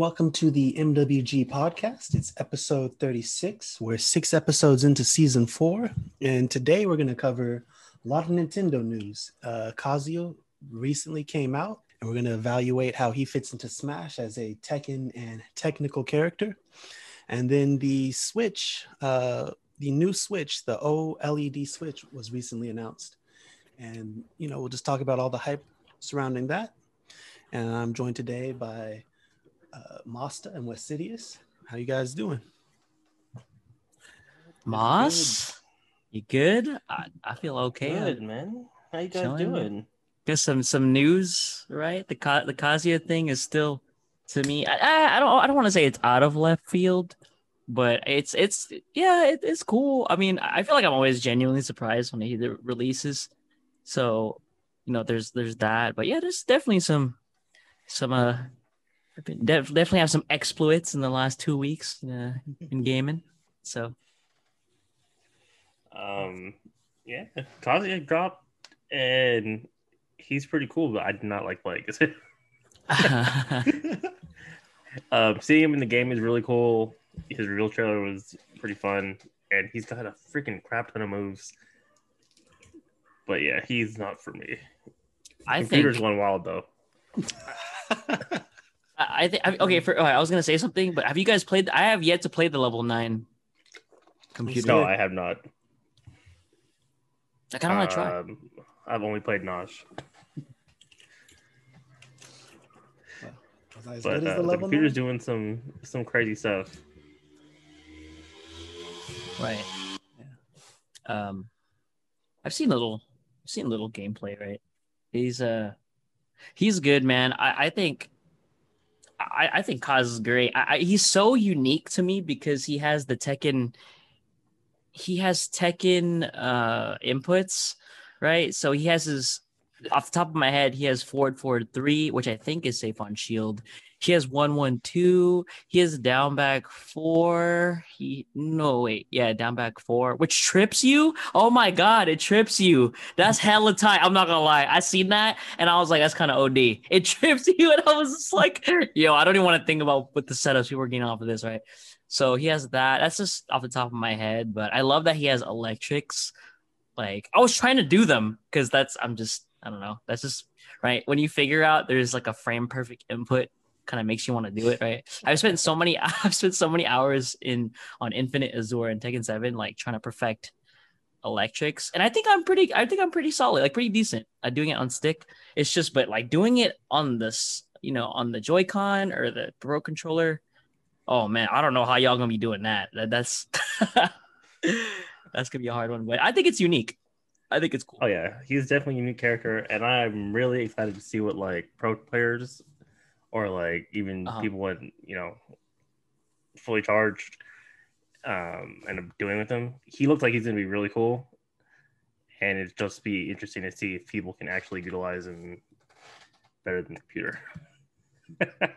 Welcome to the MWG podcast. It's episode 36. We're six episodes into season four, and today we're going to cover a lot of Nintendo news. Uh, Kazuya recently came out, and we're going to evaluate how he fits into Smash as a Tekken and technical character. And then the Switch, uh, the new Switch, the OLED Switch, was recently announced. And, you know, we'll just talk about all the hype surrounding that. And I'm joined today by uh, Masta and Westidius. How you guys doing? Moss, you good? I, I feel okay. Good, man. How you guys Chilling. doing? Guess some some news, right? The Ka- the Kazuya thing is still to me. I, I, I don't I don't want to say it's out of left field, but it's it's yeah, it, it's cool. I mean, I feel like I'm always genuinely surprised when he releases. So, you know, there's there's that, but yeah, there's definitely some some uh def- definitely have some exploits in the last two weeks uh, in gaming. So Um, yeah, Kazuya dropped, and he's pretty cool, but I did not like playing. um, seeing him in the game is really cool. His real trailer was pretty fun, and he's got a freaking crap ton of moves. But yeah, he's not for me. I Computer's think going wild though. I, I think okay. For I was gonna say something, but have you guys played? I have yet to play the level nine computer. No, I have not. I kind of want to try. Um, I've only played Nosh, Was as but good as uh, the the level computer's nine? doing some some crazy stuff. Right. Yeah. Um, I've seen a little, I've seen little gameplay. Right. He's uh, he's good, man. I I think. I, I think Kaz is great. I, I, he's so unique to me because he has the Tekken. He has Tekken uh, inputs, right? So he has his off the top of my head, he has forward forward three, which I think is safe on shield. He has one one two. He has down back four. He no wait, yeah, down back four, which trips you. Oh my god, it trips you. That's hella tight. I'm not gonna lie. I seen that and I was like, that's kind of OD. It trips you, and I was just like, yo, I don't even want to think about what the setups we were getting off of this, right? So he has that. That's just off the top of my head, but I love that he has electrics. Like I was trying to do them because that's I'm just I don't know. That's just right. When you figure out there's like a frame perfect input, kind of makes you want to do it, right? I've spent so many I've spent so many hours in on Infinite Azure and Tekken 7, like trying to perfect electrics. And I think I'm pretty I think I'm pretty solid, like pretty decent at doing it on stick. It's just but like doing it on this, you know, on the Joy-Con or the Pro controller. Oh man, I don't know how y'all gonna be doing that. that that's that's gonna be a hard one, but I think it's unique. I think it's cool. Oh yeah, he's definitely a unique character, and I'm really excited to see what like pro players or like even Uh-huh. people when you know fully charged um end up doing with him. He looks like he's gonna be really cool, and it'd just be interesting to see if people can actually utilize him better than the computer.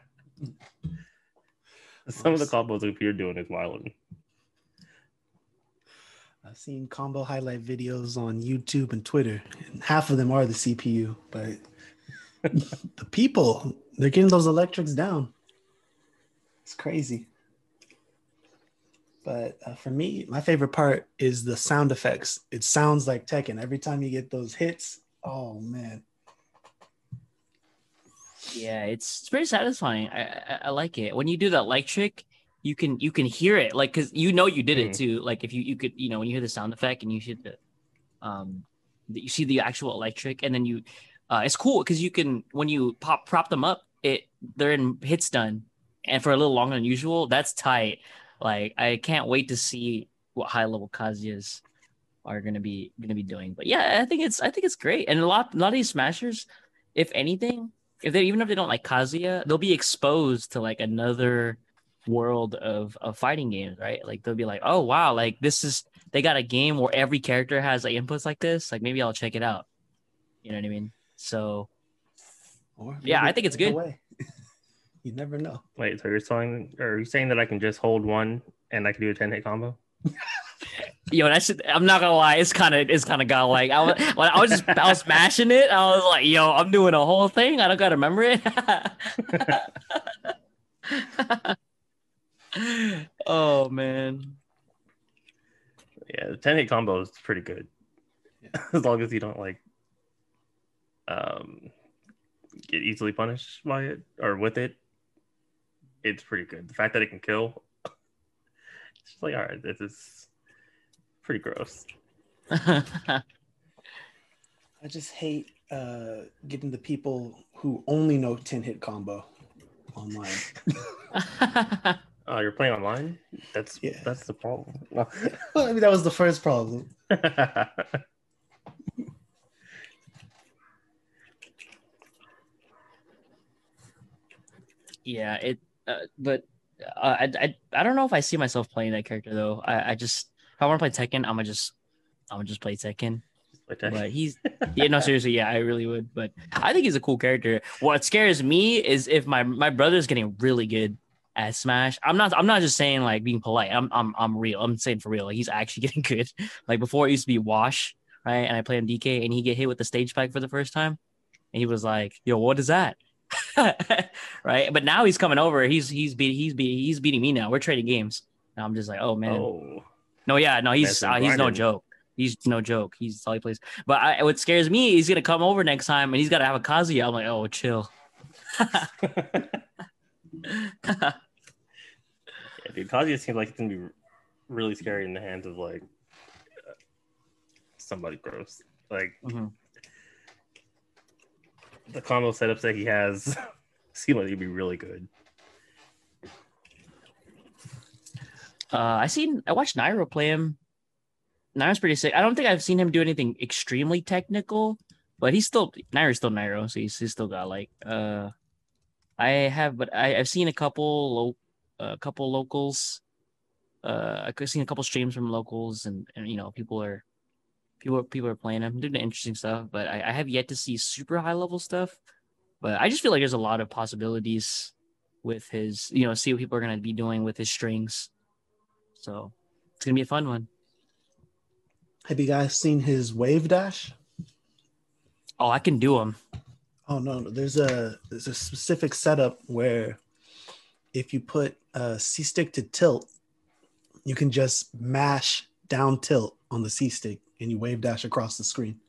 Some of the combos the computer doing is wild. I've seen combo highlight videos on YouTube and Twitter, and half of them are the CPU, but the people they're getting those electrics down. It's crazy. But uh, for me, my favorite part is the sound effects. It sounds like Tekken every time you get those hits. Oh man, Yeah, it's it's pretty satisfying. I, I I like it when you do that electric. You can you can hear it like because you know you did it Mhm. too. Like if you you could you know when you hear the sound effect and you hear the um the, you see the actual electric and then you uh it's cool because you can when you pop prop them up it they're in hits done and for a little longer than usual that's tight. Like I can't wait to see what high level Kazuya's are gonna be gonna be doing. But yeah, I think it's I think it's great and a lot a lot of these smashers, if anything if they even if they don't like Kazuya, they'll be exposed to like another world of of fighting games, right? Like they'll be like, oh wow, like this is they got a game where every character has like inputs like this. Like maybe I'll check it out. You know what I mean? So or Yeah, I think it's take good. away. you never know. Wait, so you're saying, or are you saying that I can just hold one and I can do a ten hit combo? yo, that's I'm not gonna lie, it's kind of it's kind of got like I was when I was just I was smashing it. I was like, yo, I'm doing a whole thing. I don't gotta remember it. oh man. Yeah, the 10 hit combo is pretty good. as long as you don't like um get easily punished by it or with it. It's pretty good. The fact that it can kill, it's just like all right, this is pretty gross. I just hate uh, getting the people who only know 10 hit combo online. Oh, you're playing online? That's Yeah. that's the problem. well, I mean, that was the first problem. Yeah, it. Uh, but uh, I, I I don't know if I see myself playing that character though. I, I just if I want to play Tekken, I'm gonna just I'm gonna just play Tekken. But he's yeah, no, seriously, yeah, I really would. But I think he's a cool character. What scares me is if my my brother's getting really good at Smash. I'm not I'm not just saying like being polite. I'm I'm I'm real. I'm saying for real. Like he's actually getting good. Like before it used to be Wash, right? And I played on DK and he get hit with the stage pack for the first time. And he was like, yo, what is that? right. But now he's coming over. He's he's he's beating he's beating me now. We're trading games. I'm just like, oh man. oh, No, yeah, no, he's uh, he's no joke. He's no joke. He's all he plays. But I, what scares me, he's gonna come over next time and he's gotta have a Kazuya. I'm like, oh, chill. yeah, dude, Kazuya seems like it's gonna be really scary in the hands of like uh, somebody gross. Like Mhm. The combo setups that he has seem like he'd be really good. Uh, I seen I watched Nairo play him. Nairo's pretty sick. I don't think I've seen him do anything extremely technical, but he's still Nairo's still Nairo, so he's, he's still got like uh I have but I, I've seen a couple lo- a couple locals. Uh I've seen a couple streams from locals and, and you know people are people people are playing him, doing interesting stuff, but I, I have yet to see super high level stuff. But I just feel like there's a lot of possibilities with his, you know, see what people are gonna be doing with his strings. So it's gonna be a fun one. Have you guys seen his wave dash? Oh, I can do them. Oh no, no, there's a there's a specific setup where if you put a C stick to tilt, you can just mash down tilt on the C stick and you wave dash across the screen.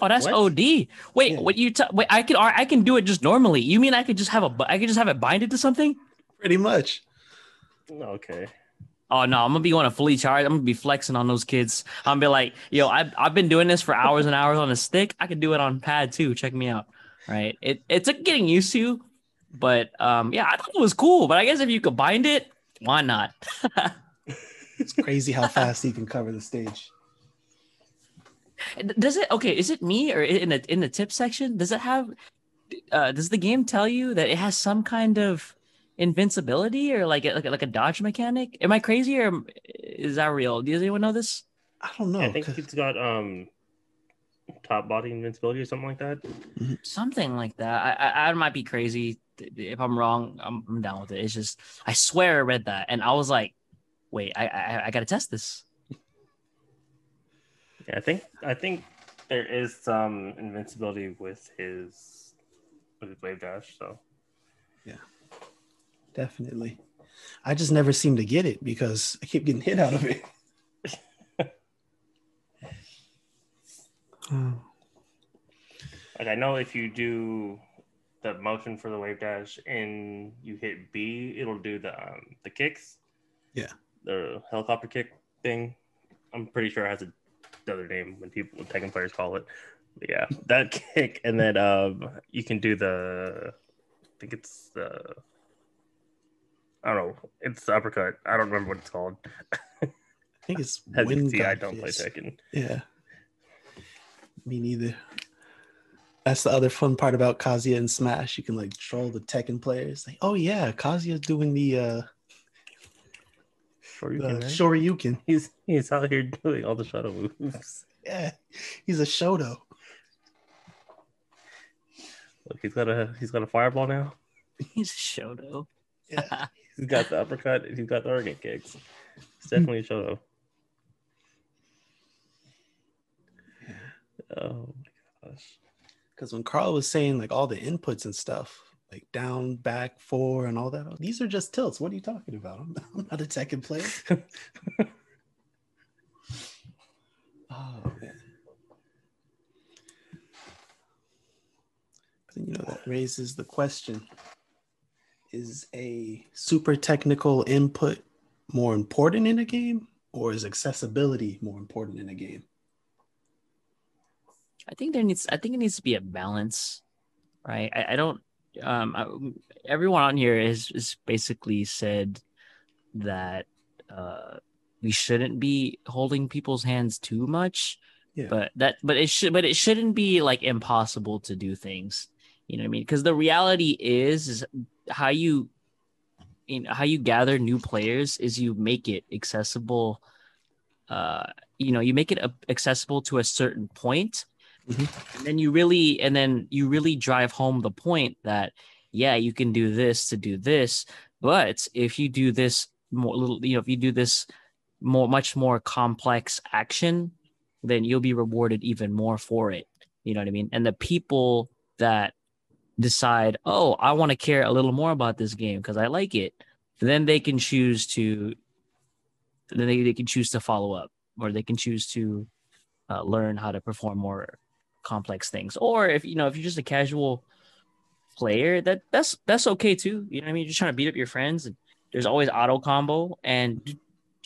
Oh, that's What? OD. Wait, Yeah. what you? T- wait, I can. I can do it just normally. You mean I could just have a I bu- could just have it binded to something? Pretty much. Okay. Oh no, I'm gonna be going to fully charged. I'm gonna be flexing on those kids. I'm gonna be like, yo, I've I've been doing this for hours and hours on a stick. I could do it on pad too. Check me out. Right? It it took getting used to, but um, yeah, I thought it was cool. But I guess if you could bind it, why not? It's crazy how fast he can cover the stage. Does it okay? Is it me or in the in the tip section? Does it have? Uh, does the game tell you that it has some kind of invincibility or like a, like a, like a dodge mechanic? Am I crazy or is that real? Does anyone know this? I don't know. I think 'cause- it's got um top body invincibility or something like that. Something like that. I I, I might be crazy. If I'm wrong, I'm, I'm down with it. It's just I swear I read that and I was like, wait, I I, I got to test this. Yeah, I think I think there is some invincibility with his with his wave dash. So yeah, Definitely. I just never seem to get it because I keep getting hit out of it. Oh, like I know if you do the motion for the wave dash and you hit B, it'll do the um, the kicks. Yeah. The helicopter kick thing. I'm pretty sure it has a other name when people when Tekken players call it. But yeah, that kick, and then um, you can do the. I think it's the. I don't know. It's the uppercut. I don't remember what it's called. I think it's As wind see, I don't play. Tekken. Yeah. Me neither. That's the other fun part about Kazuya and Smash. You can like troll the Tekken players. Like, oh yeah, Kazuya's doing the uh Sure, you the can. Right? Shoryuken. He's he's out here doing all the Shoto moves. Yeah, he's a Shoto. Look, he's got a he's got a fireball now. He's a Shoto. Yeah. He's got the uppercut. and He's got the organ kicks. It's definitely a Shoto. Oh my gosh. Because when Carl was saying like all the inputs and stuff, like down, back, four, and all that. These are just tilts. What are you talking about? I'm, I'm not a Tekken player. oh man. But then, you know that raises the question: Is a super technical input more important in a game, or is accessibility more important in a game? I think there needs. I think it needs to be a balance, right? I, I don't. Um, I, everyone on here is has basically said that uh, we shouldn't be holding people's hands too much. Yeah. But that, but it should, but it shouldn't be like impossible to do things. You know what I mean? Because the reality is, is how you, you know, how you gather new players is you make it accessible. Uh, you know, you make it accessible to a certain point, Mhm. and then you really, and then you really drive home the point that yeah, you can do this to do this, but if you do this more little, you know, if you do this more, much more complex action, then you'll be rewarded even more for it. You know what I mean? And the people that decide, oh, I want to care a little more about this game because I like it, then they can choose to, then they, they can choose to follow up or they can choose to uh, learn how to perform more complex things. Or if, you know, if you're just a casual player, that that's, that's okay too. You know what I mean? You're just trying to beat up your friends and there's always auto combo and,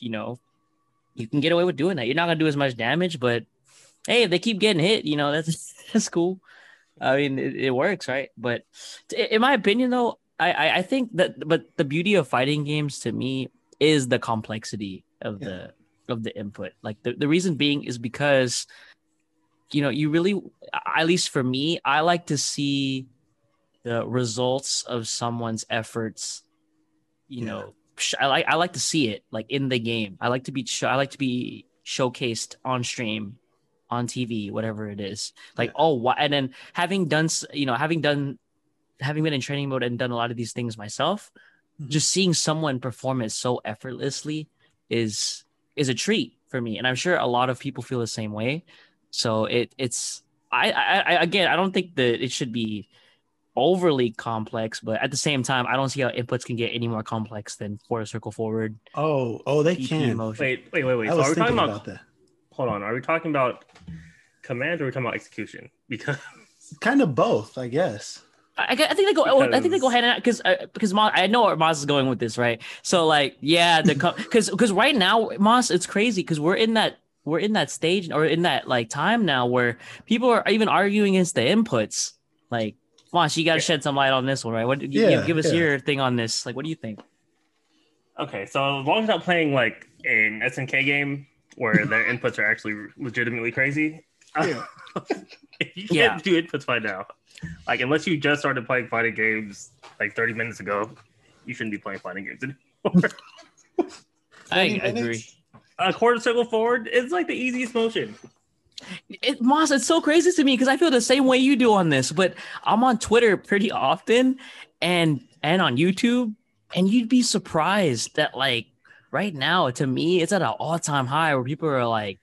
you know, you can get away with doing that. You're not going to do as much damage, but hey, if they keep getting hit, you know, that's, that's cool. I mean, it, it works, right? But t- in my opinion, though, I, I I think that but the beauty of fighting games to me is the complexity of Yeah. the of the input. Like the, the reason being is because you know you really at least for me I like to see the results of someone's efforts. You Yeah. know, I like I like to see it like in the game. I like to be show, I like to be showcased on stream on TV, whatever it is. Like, Yeah. oh, why? And then having done you know, having done, having been in training mode and done a lot of these things myself, Mhm. just seeing someone perform it so effortlessly is is a treat for me, and I'm sure a lot of people feel the same way. So it it's I I, I again I don't think that it should be overly complex, but at the same time, I don't see how inputs can get any more complex than quarter circle forward. Oh, oh, they EP can. motion. Wait, wait, wait, wait. I So was are we talking about, about that. Hold on. Are we talking about commands or are we talking about execution? Because Kind of both, I guess. I, I think they go. oh, I think they go Because- hand in hand because uh, because Moss, I know where Moss is going with this, right? So like, yeah, the because because right now, Moss, it's crazy because we're in that we're in that stage or in that like time now where people are even arguing against the inputs. Like, Moss, you got to Yeah. shed some light on this one, right? What you, Yeah, give us yeah. your thing on this? Like, what do you think? okay, so as long as I'm not playing like an SNK game where their inputs are actually legitimately crazy, Yeah. if you can't do inputs by now, like unless you just started playing fighting games like 30 minutes ago, you shouldn't be playing fighting games anymore. I 20 agree. minutes? A quarter circle forward is like the easiest motion. It, Moss, it's so crazy to me because I feel the same way you do on this. But I'm on Twitter pretty often, and and on YouTube, and you'd be surprised that like right now, to me, it's at an all time high where people are like,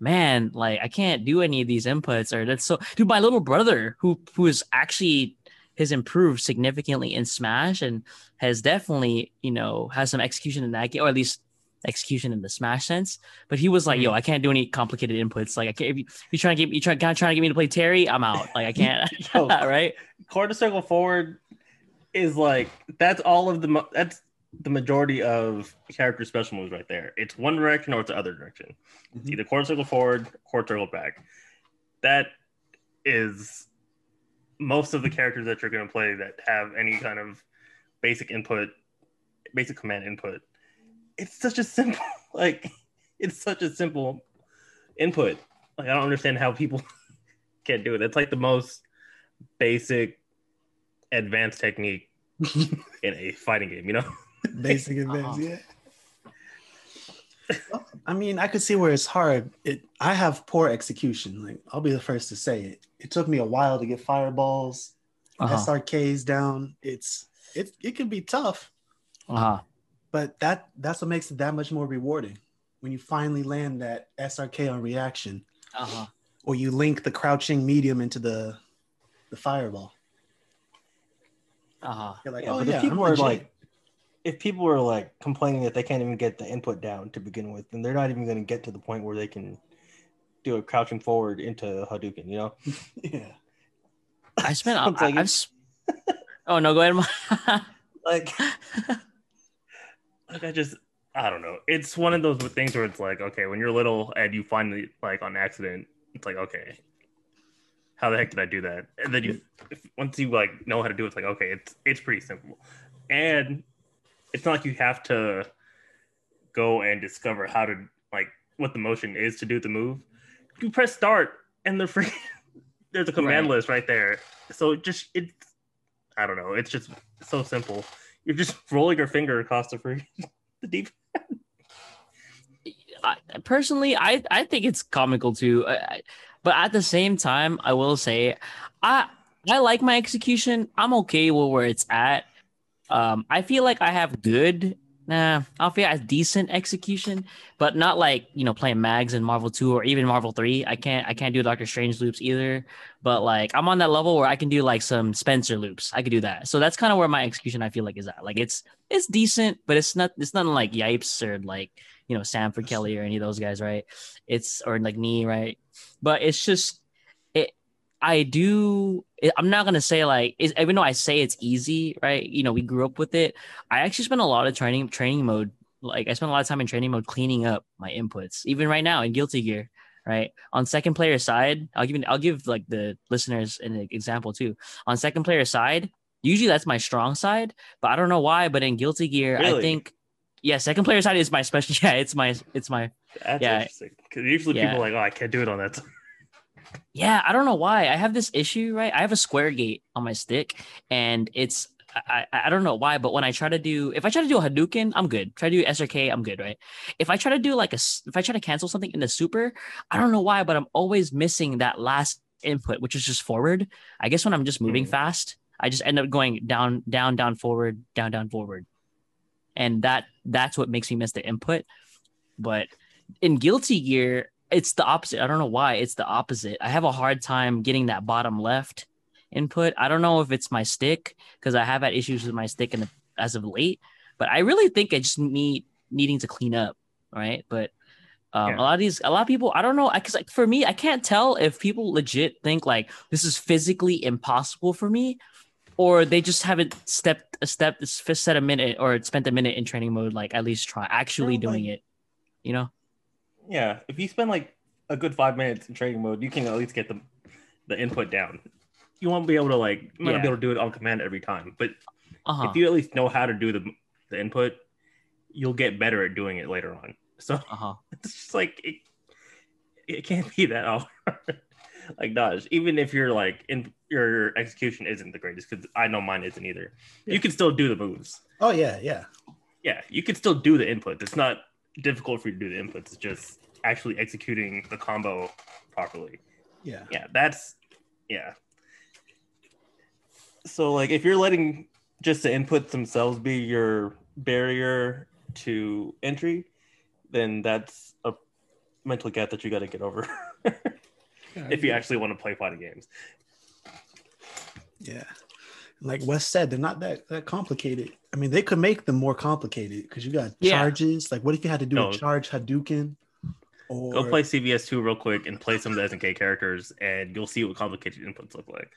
"Man, like I can't do any of these inputs," or that's so. Dude, my little brother, who who is actually has improved significantly in Smash and has definitely, you know, has some execution in that game, or at least execution in the Smash sense. But he was like, "Yo, I can't do any complicated inputs. Like, I can't. If you, if you trying to get you trying trying to get me to play Terry, I'm out. Like, I can't. Yo. right? Quarter circle forward is like that's all of the that's the majority of character special moves right there. It's one direction or it's the other direction. It's Mhm. either quarter circle forward, quarter circle back. That is most of the characters that you're going to play that have any kind of basic input, basic command input. It's such a simple, like, it's such a simple input. Like, I don't understand how people can't do it. It's like the most basic, advanced technique in a fighting game, you know? Basic advance, Uh-huh. yeah. Well, I mean, I could see where it's hard. It I have poor execution. Like I'll be the first to say it. It took me a while to get fireballs, Uh-huh. SRKs down. It's it it can be tough, Uh-huh. But that that's what makes it that much more rewarding when you finally land that SRK on reaction, Uh-huh. or you link the crouching medium into the the fireball. Uh-huh. Like, Yeah, oh yeah, if people I'm are like, if people are like complaining that they can't even get the input down to begin with, then they're not even going to get to the point where they can do a crouching forward into Hadouken. You know, yeah, I spent. Sounds I, like I've. s- Oh no, go ahead. like Like I just I don't know. It's one of those things where it's like, okay, when you're little and you finally like on accident, it's like, okay, how the heck did I do that? And then you if, once you like know how to do it, it's like, okay, it's it's pretty simple. And it's not like you have to go and discover how to like what the motion is to do the move. You press start and the free there's a command Right. list right there. So it just it's I don't know, it's just so simple. You're just rolling your finger across the free the deep I, personally, I I think it's comical too. I, but at the same time, I will say, I I like my execution. I'm okay with where it's at. Um, I feel like I have good. Nah, I'll feel I have decent execution, but not like you know playing Mags in Marvel Two or even Marvel Three. I can't I can't do Doctor Strange loops either. But like I'm on that level where I can do like some Spencer loops. I could do that. So that's kind of where my execution I feel like is at. Like it's it's decent, but it's not it's nothing like Yipes or like you know Sanford Kelly or any of those guys, right? It's or like me, right? But it's just. I do. I'm not gonna say like even though I say it's easy, right? You know, we grew up with it. I actually spent a lot of training training mode. Like I spent a lot of time in training mode cleaning up my inputs. Even right now in Guilty Gear, right on second player side, I'll give I'll give like the listeners an example too. On second player side, usually that's my strong side, but I don't know why. But in Guilty Gear, I think yeah, second player side is my special. Yeah, it's my it's my That's Yeah. Usually Yeah. people are like, oh, I can't do it on that. Yeah, I don't know why. I have this issue, right? I have a square gate on my stick, and it's I, I don't know why, but when I try to do if I try to do a Hadouken, I'm good. Try to do SRK, I'm good, right? If I try to do like a, if I try to cancel something in the super, I don't know why, but I'm always missing that last input, which is just forward. I guess when I'm just moving Hmm. fast, I just end up going down, down, down, forward, down, down, forward, and that that's what makes me miss the input. But in Guilty Gear, it's the opposite. I don't know why. It's the opposite. I have a hard time getting that bottom left input. I don't know if it's my stick because I have had issues with my stick in the, as of late. But I really think I just need needing to clean up, right? But um, Yeah. a lot of these, a lot of people, I don't know, because like for me, I can't tell if people legit think like this is physically impossible for me, or they just haven't stepped a step, this fist set a minute, or spent a minute in training mode, like at least try actually Well, like- doing it. You know? Yeah, if you spend like a good five minutes in training mode, you can at least get the the input down. You won't be able to like you might not be able to do it on command every time, but Uh-huh. if you at least know how to do the the input, you'll get better at doing it later on. So uh-huh. it's just like it, it can't be that hard. like Dodge, even if you're like in your execution isn't the greatest, because I know mine isn't either. Yeah. You can still do the moves. oh yeah, yeah. Yeah, you can still do the input. It's not difficult for you to do the inputs. It's just actually executing the combo properly. Yeah. Yeah, that's yeah. So like if you're letting just the inputs themselves be your barrier to entry, then that's a mental gap that you got to get over if you actually want to play fighting games. Yeah. Like Wes said, they're not that, that complicated. I mean, they could make them more complicated because you got Yeah. charges. Like, what if you had to do No. a charge Hadouken? Or Go play CVS two real quick and play some of the SNK characters, and you'll see what complicated inputs look like.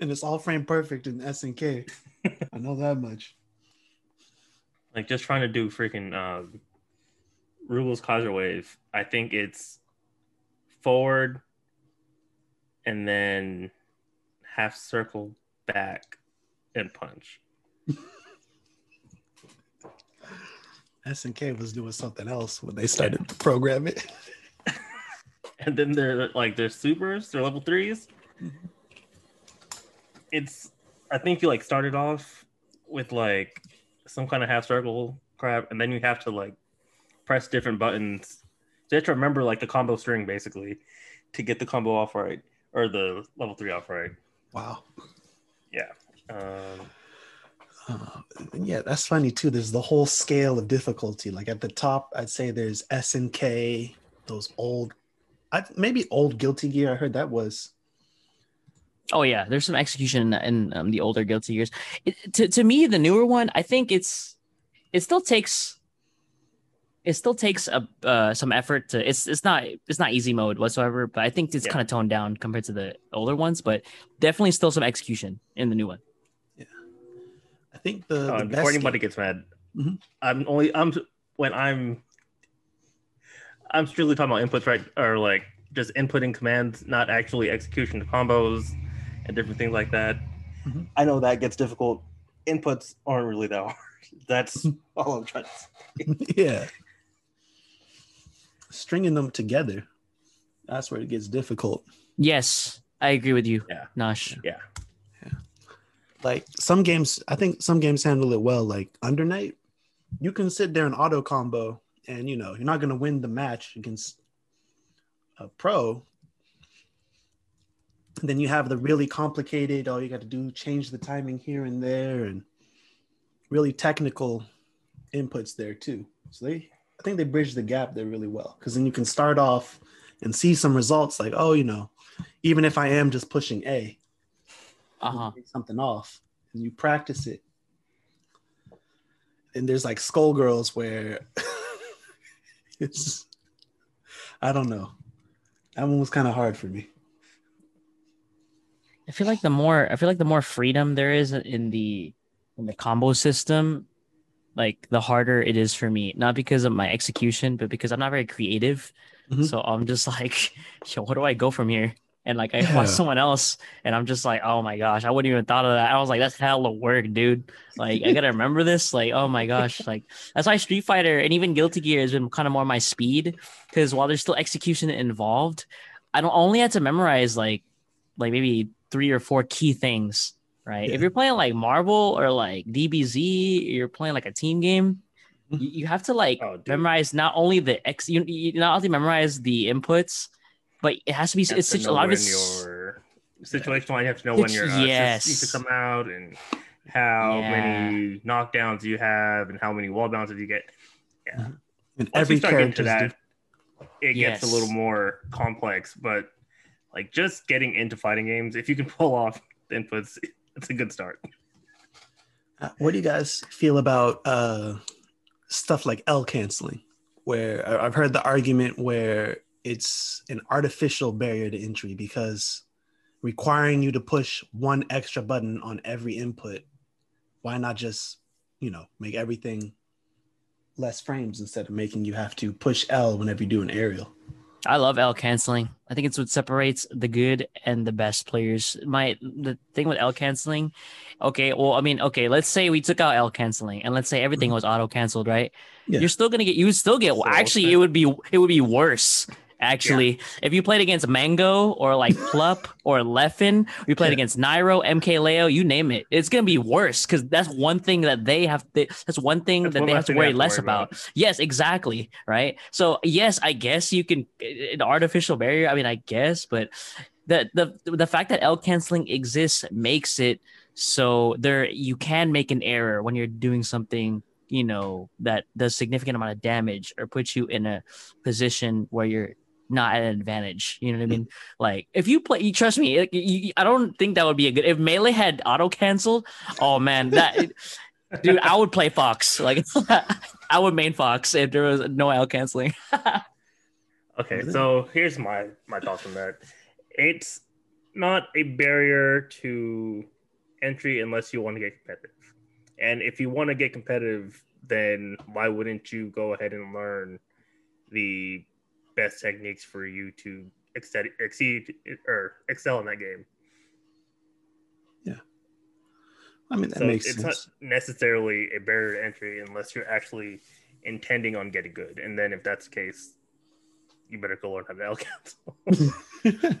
and it's all frame perfect in SNK. I know that much. Like just trying to do freaking um, Rugal's Kaiser Wave. I think it's forward and then half circle back and punch. SNK was doing something else when they started to program it. And then they're like their supers, their level 3s It's I think you like started off with like some kind of half circle crap, and then you have to like press different buttons. So you have to remember like the combo string basically to get the combo off right or the level three off right. Wow. Yeah. Um, Uh, yeah, that's funny too. There's the whole scale of difficulty. Like at the top, I'd say there's SNK, those old, I, maybe old Guilty Gear. I heard that was Oh yeah, there's some execution in, in um, the older Guilty Gears. It, to to me, the newer one, I think it's it still takes it still takes a uh, some effort to. It's it's not it's not easy mode whatsoever, but I think it's Yeah. kind of toned down compared to the older ones. But definitely still some execution in the new one. Yeah i think the, Uh, the before best anybody game- gets mad, Mhm. I'm only I'm when I'm I'm strictly talking about inputs, right? Or like just inputting commands, not actually execution of combos and different things like that. I know that gets difficult. Inputs aren't really that hard. That's all I'm trying to say. yeah. Stringing them together, that's where it gets difficult. Yes, I agree with you. Yeah. Nash. Yeah. Yeah. Like some games, I think some games handle it well. Like Under Night, you can sit there and auto combo, and you know you're not gonna win the match against a pro. And then you have the really complicated. All you got to do change the timing here and there, and really technical inputs there too. So they, I think they bridge the gap there really well because then you can start off and see some results like, oh, you know, even if I am just pushing A, Uh huh. something off and you practice it. And there's like Skullgirls where it's I don't know. That one was kind of hard for me. I feel like the more I feel like the more freedom there is in the in the combo system, like the harder it is for me. Not because of my execution, but because I'm not very creative. Mhm. So I'm just like, yo, what do I go from here? And like I Yeah. watch someone else, and I'm just like, oh my gosh, I wouldn't even thought of that. I was like, that's hella work, dude. Like I gotta remember this. Like, oh my gosh, like that's why Street Fighter and even Guilty Gear has been kind of more my speed. Because while there's still execution involved, I don't only have to memorize like like maybe three or four key things, right? Yeah. If you're playing like Marvel or like DBZ, you're playing like a team game, Mhm. you, you have to like Oh, memorize not only the X, you, you not only memorize the inputs, but it has to be You it's such a lot of when it's your situational. You have to know when your uh, Yes. assists to come out and how Yeah. many knockdowns you have and how many wall bounces you get. Yeah. And Once every you start getting character to that, it gets a little more complex. But like just getting into fighting games, if you can pull off the inputs, it's a good start. Uh, What do you guys feel about uh, stuff like L canceling? Where I've heard the argument where it's an artificial barrier to entry because requiring you to push one extra button on every input, why not just, you know, make everything less frames instead of making you have to push L whenever you do an aerial? I love L canceling. I think it's what separates the good and the best players. My the thing with L canceling, okay, well, I mean, okay, let's say we took out L canceling and let's say everything mm-hmm. was auto canceled, right? Yeah. You're still gonna get you would still get actually it would be it would be worse. Actually, if you played against Mango or like Plup or Leffen, or you played Yeah. against Nairo, MK Leo, you name it, it's gonna be worse because that's one thing that they have. They, that's one thing That's that one they have to worry have to less worry about. about. Yes, exactly. Right. So yes, I guess you can an artificial barrier. I mean, I guess, but the the the fact that L canceling exists makes it so there you can make an error when you're doing something you know that does significant amount of damage or puts you in a position where you're not at an advantage. You know what I mean? Like if you play, you trust me. like, you- you- I don't think that would be a good. If melee had auto canceled, oh man, that dude, I would play Fox. Like I would main Fox if there was no L canceling. Okay, so here's my my thoughts on that. It's not a barrier to entry unless you want to get competitive. And if you want to get competitive, then why wouldn't you go ahead and learn the best techniques for you to exceed, exceed or excel in that game? Yeah. I mean, that so makes it's sense. not necessarily a barrier to entry unless you're actually intending on getting good. And then if that's the case, you better go learn how to L cancel.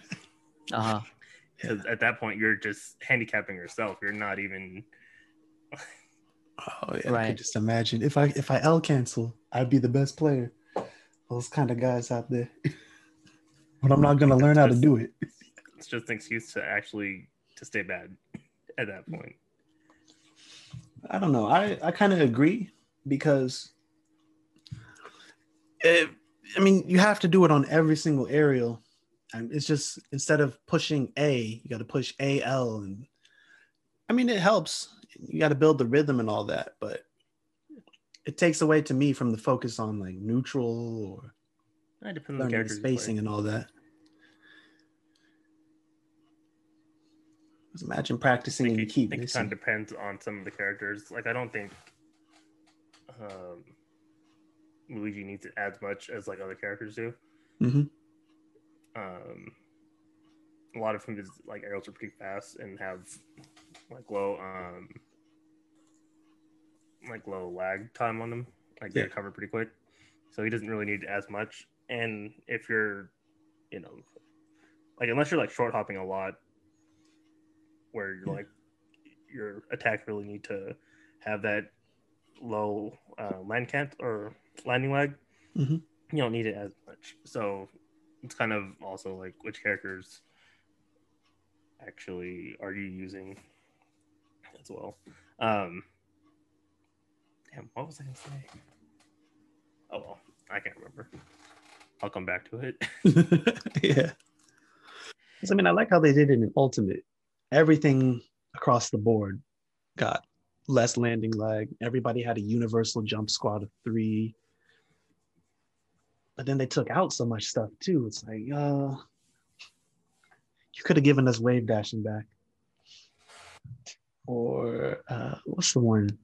Uh-huh. Because at that point, you're just handicapping yourself. You're not even. Oh yeah, I Right. could just imagine if I if I L cancel, I'd be the best player. Those kind of guys out there. but I'm not gonna learn how to do it. It's just an excuse to actually to stay bad at that point. I don't know. I I kind of agree because it, I mean you have to do it on every single aerial And it's just instead of pushing A, you got to push A L, and I mean it helps. You got to build the rhythm and all that, but it takes away to me from the focus on like neutral or It depends on the learning the characters. you play. spacing and all that. Just imagine practicing think and you it, keep I think it kind of depends on some of the characters. Like I don't think um, Luigi needs it as much as like other characters do. Mhm. Um, a lot of him is like aerials are pretty fast and have like low um like low lag time on them. Like they Yeah. recover pretty quick, so he doesn't really need as much. And if you're, you know, like unless you're like short hopping a lot, where you're Yeah. like your attack really need to have that low uh, land cant or landing lag, Mhm. you don't need it as much. So it's kind of also like which characters actually are you using as well. Um, damn, what was I gonna say? Oh well, I can't remember. I'll come back to it. yeah. I mean, I like how they did it in Ultimate. Everything across the board got less landing lag. Everybody had a universal jump squat of three. But then they took out so much stuff too. It's like, uh, you could have given us wave dashing back. Or uh, what's the one?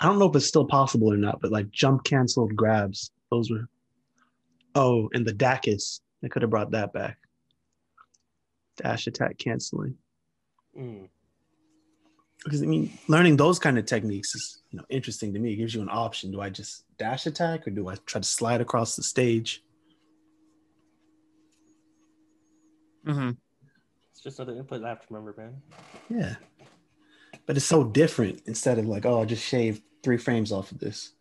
I don't know if it's still possible or not, but like jump canceled grabs. Those were Oh, and the Dacus. They could have brought that back. Dash attack canceling. Mm. Because I mean, learning those kind of techniques is you know interesting to me. It gives you an option. Do I just dash attack or do I try to slide across the stage? hmm It's just another input I have to remember, man. Yeah. But it's so different instead of like, oh, I just shaved three frames off of this.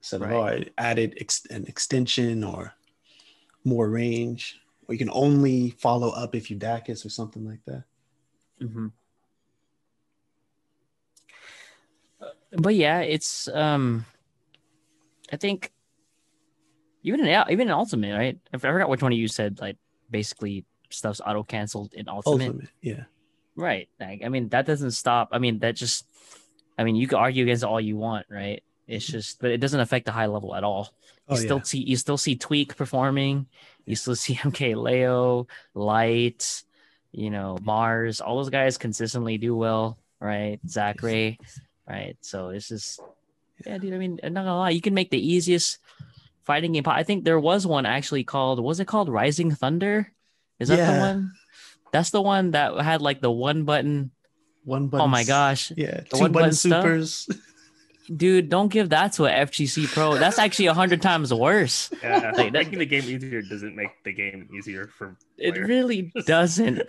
Instead of, oh, I added ex- an extension or more range. Or you can only follow up if you Dacus or something like that. Mm-hmm. But yeah, it's um, I think even in even in Ultimate, right? I forgot which one of you said like basically stuff's auto canceled in Ultimate. Ultimate. Yeah. Right. Like, I mean, that doesn't stop. I mean, that just, I mean, you can argue against all you want, right? It's mm-hmm. just, but it doesn't affect the high level at all. Oh, You still yeah. see, you still see Tweak performing. You still see MK Leo, Light, you know, Mars. All those guys consistently do well, right? Zackray, right? So it's just, yeah, dude. I mean, I'm not gonna lie, you can make the easiest fighting game. I think there was one actually called, was it called Rising Thunder? Is that the one? That's the one that had like the one button One button. Oh my gosh, Yeah. The Two one button button supers. dude! Don't give that to a FGC Pro. That's actually a hundred times worse. Yeah, Like, making the game easier doesn't make the game easier for. It player. really doesn't.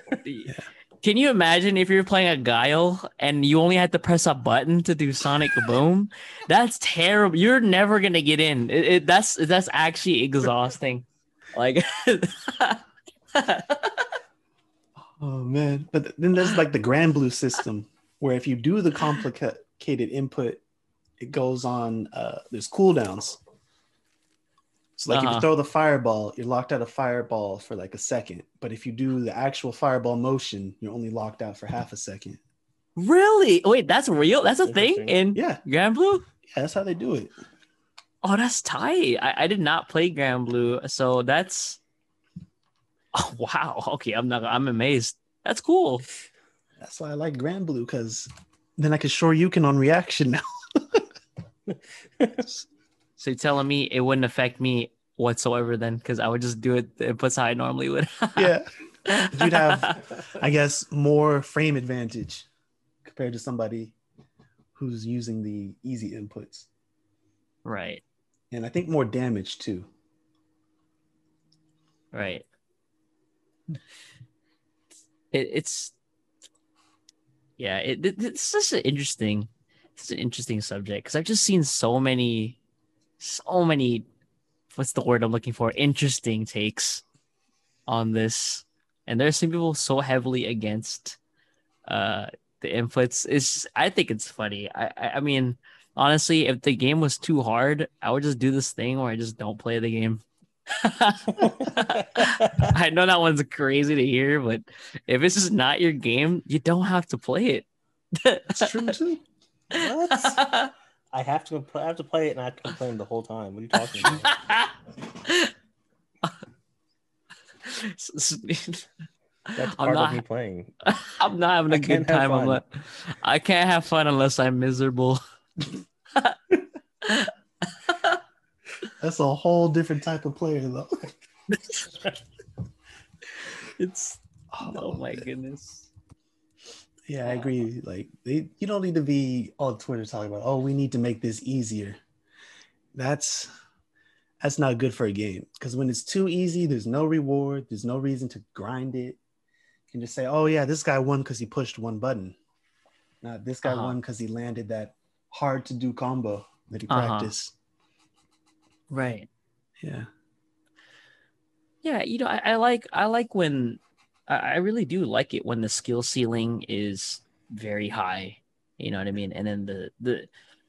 Can you imagine if you're playing a Guile and you only had to press a button to do Sonic Boom? That's terrible. You're never gonna get in. It, it- that's that's actually exhausting. Like, Oh man. But then there's like the Granblue system where if you do the complicated input, it goes on uh there's cooldowns. So like if Uh-huh. you throw the fireball, you're locked out of fireball for like a second. But if you do the actual fireball motion, you're only locked out for half a second. really? Wait, that's real? That's a thing Interesting. in Yeah, Granblue? yeah, that's how they do it. Oh, that's tight. I, I did not play Granblue, so that's. Oh wow. Okay, I'm not. I'm amazed. That's cool. That's why I like Granblue, because then I can sure you can on reaction now. So you're telling me it wouldn't affect me whatsoever then, because I would just do it the inputs how I normally would. yeah. You'd have I guess more frame advantage compared to somebody who's using the easy inputs. right. And I think more damage too. Right. It, it's yeah. It, it- it's just an interesting, it's an interesting subject because I've just seen so many, so many. What's the word I'm looking for? Interesting takes on this, and there's some people so heavily against uh the inputs. It's I think it's funny. I I, I mean. Honestly, if the game was too hard, I would just do this thing where I just don't play the game I know that one's crazy to hear, but if this is not your game, you don't have to play it. That's true too. What? I have to I have to play it and I complain the whole time. What are you talking about? That's I'm part not- of me playing. I'm not having a I good can't have time. I can't have fun unless I'm miserable. That's a whole different type of player, though. It's oh my man. goodness. Yeah, I agree. Like, they, you don't need to be on Twitter talking about, oh, we need to make this easier. That's that's not good for a game because when it's too easy, there's no reward. There's no reason to grind it. You can just say, oh yeah, this guy won because he pushed one button. Not this guy Uh-huh. won because he landed that hard to do combo that he Uh-huh. practiced. Right. Yeah. Yeah, you know, I, I like I like when I, really do like it when the skill ceiling is very high. You know what I mean? And then the the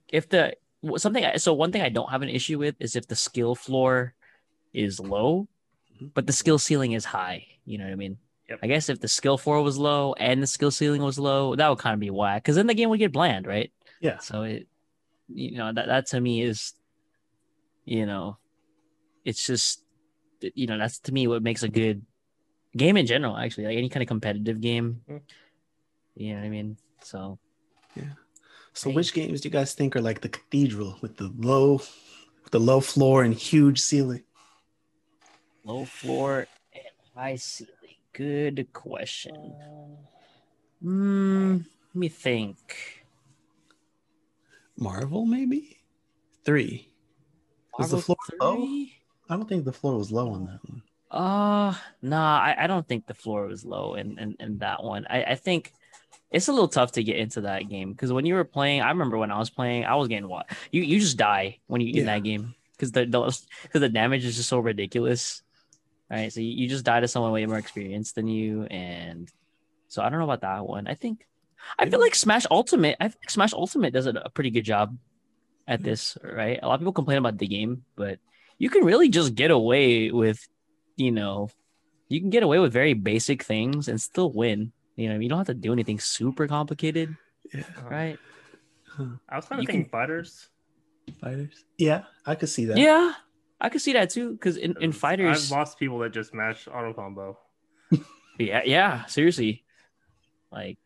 if the something so one thing I don't have an issue with is if the skill floor is low, Mhm. but the skill ceiling is high. You know what I mean? Yep. I guess if the skill floor was low and the skill ceiling was low, that would kind of be whack. Because then the game would get bland, right? Yeah. So it, you know, that that to me is, you know, it's just, you know, that's to me what makes a good game in general. Actually, like any kind of competitive game. Mm. You know what I mean? So Yeah. So Right. which games do you guys think are like the cathedral with the low with the low floor and huge ceiling? low floor and high ceiling. Good question. Hmm. let me think. Marvel, maybe? Three. Was the floor low? I don't think the floor was low on that one. Uh nah, I, I don't think the floor was low in, in, in that one. I, I think it's a little tough to get into that game because when you were playing, I remember when I was playing, I was getting what you you just die when you in Yeah. that game because the because the damage is just so ridiculous, right? So you, you just die to someone way more experienced than you, and so I don't know about that one. I think I feel like Smash Ultimate. I think Smash Ultimate does a, a pretty good job at mm-hmm. this, right? A lot of people complain about the game, but you can really just get away with, you know, you can get away with very basic things and still win. You know, you don't have to do anything super complicated, Yeah. right? I was kind of thinking can- fighters. Fighters. Yeah, I could see that. Yeah, I could see that too. Because in, in fighters, I've fighters, lost people that just mash auto combo. yeah, yeah, seriously, like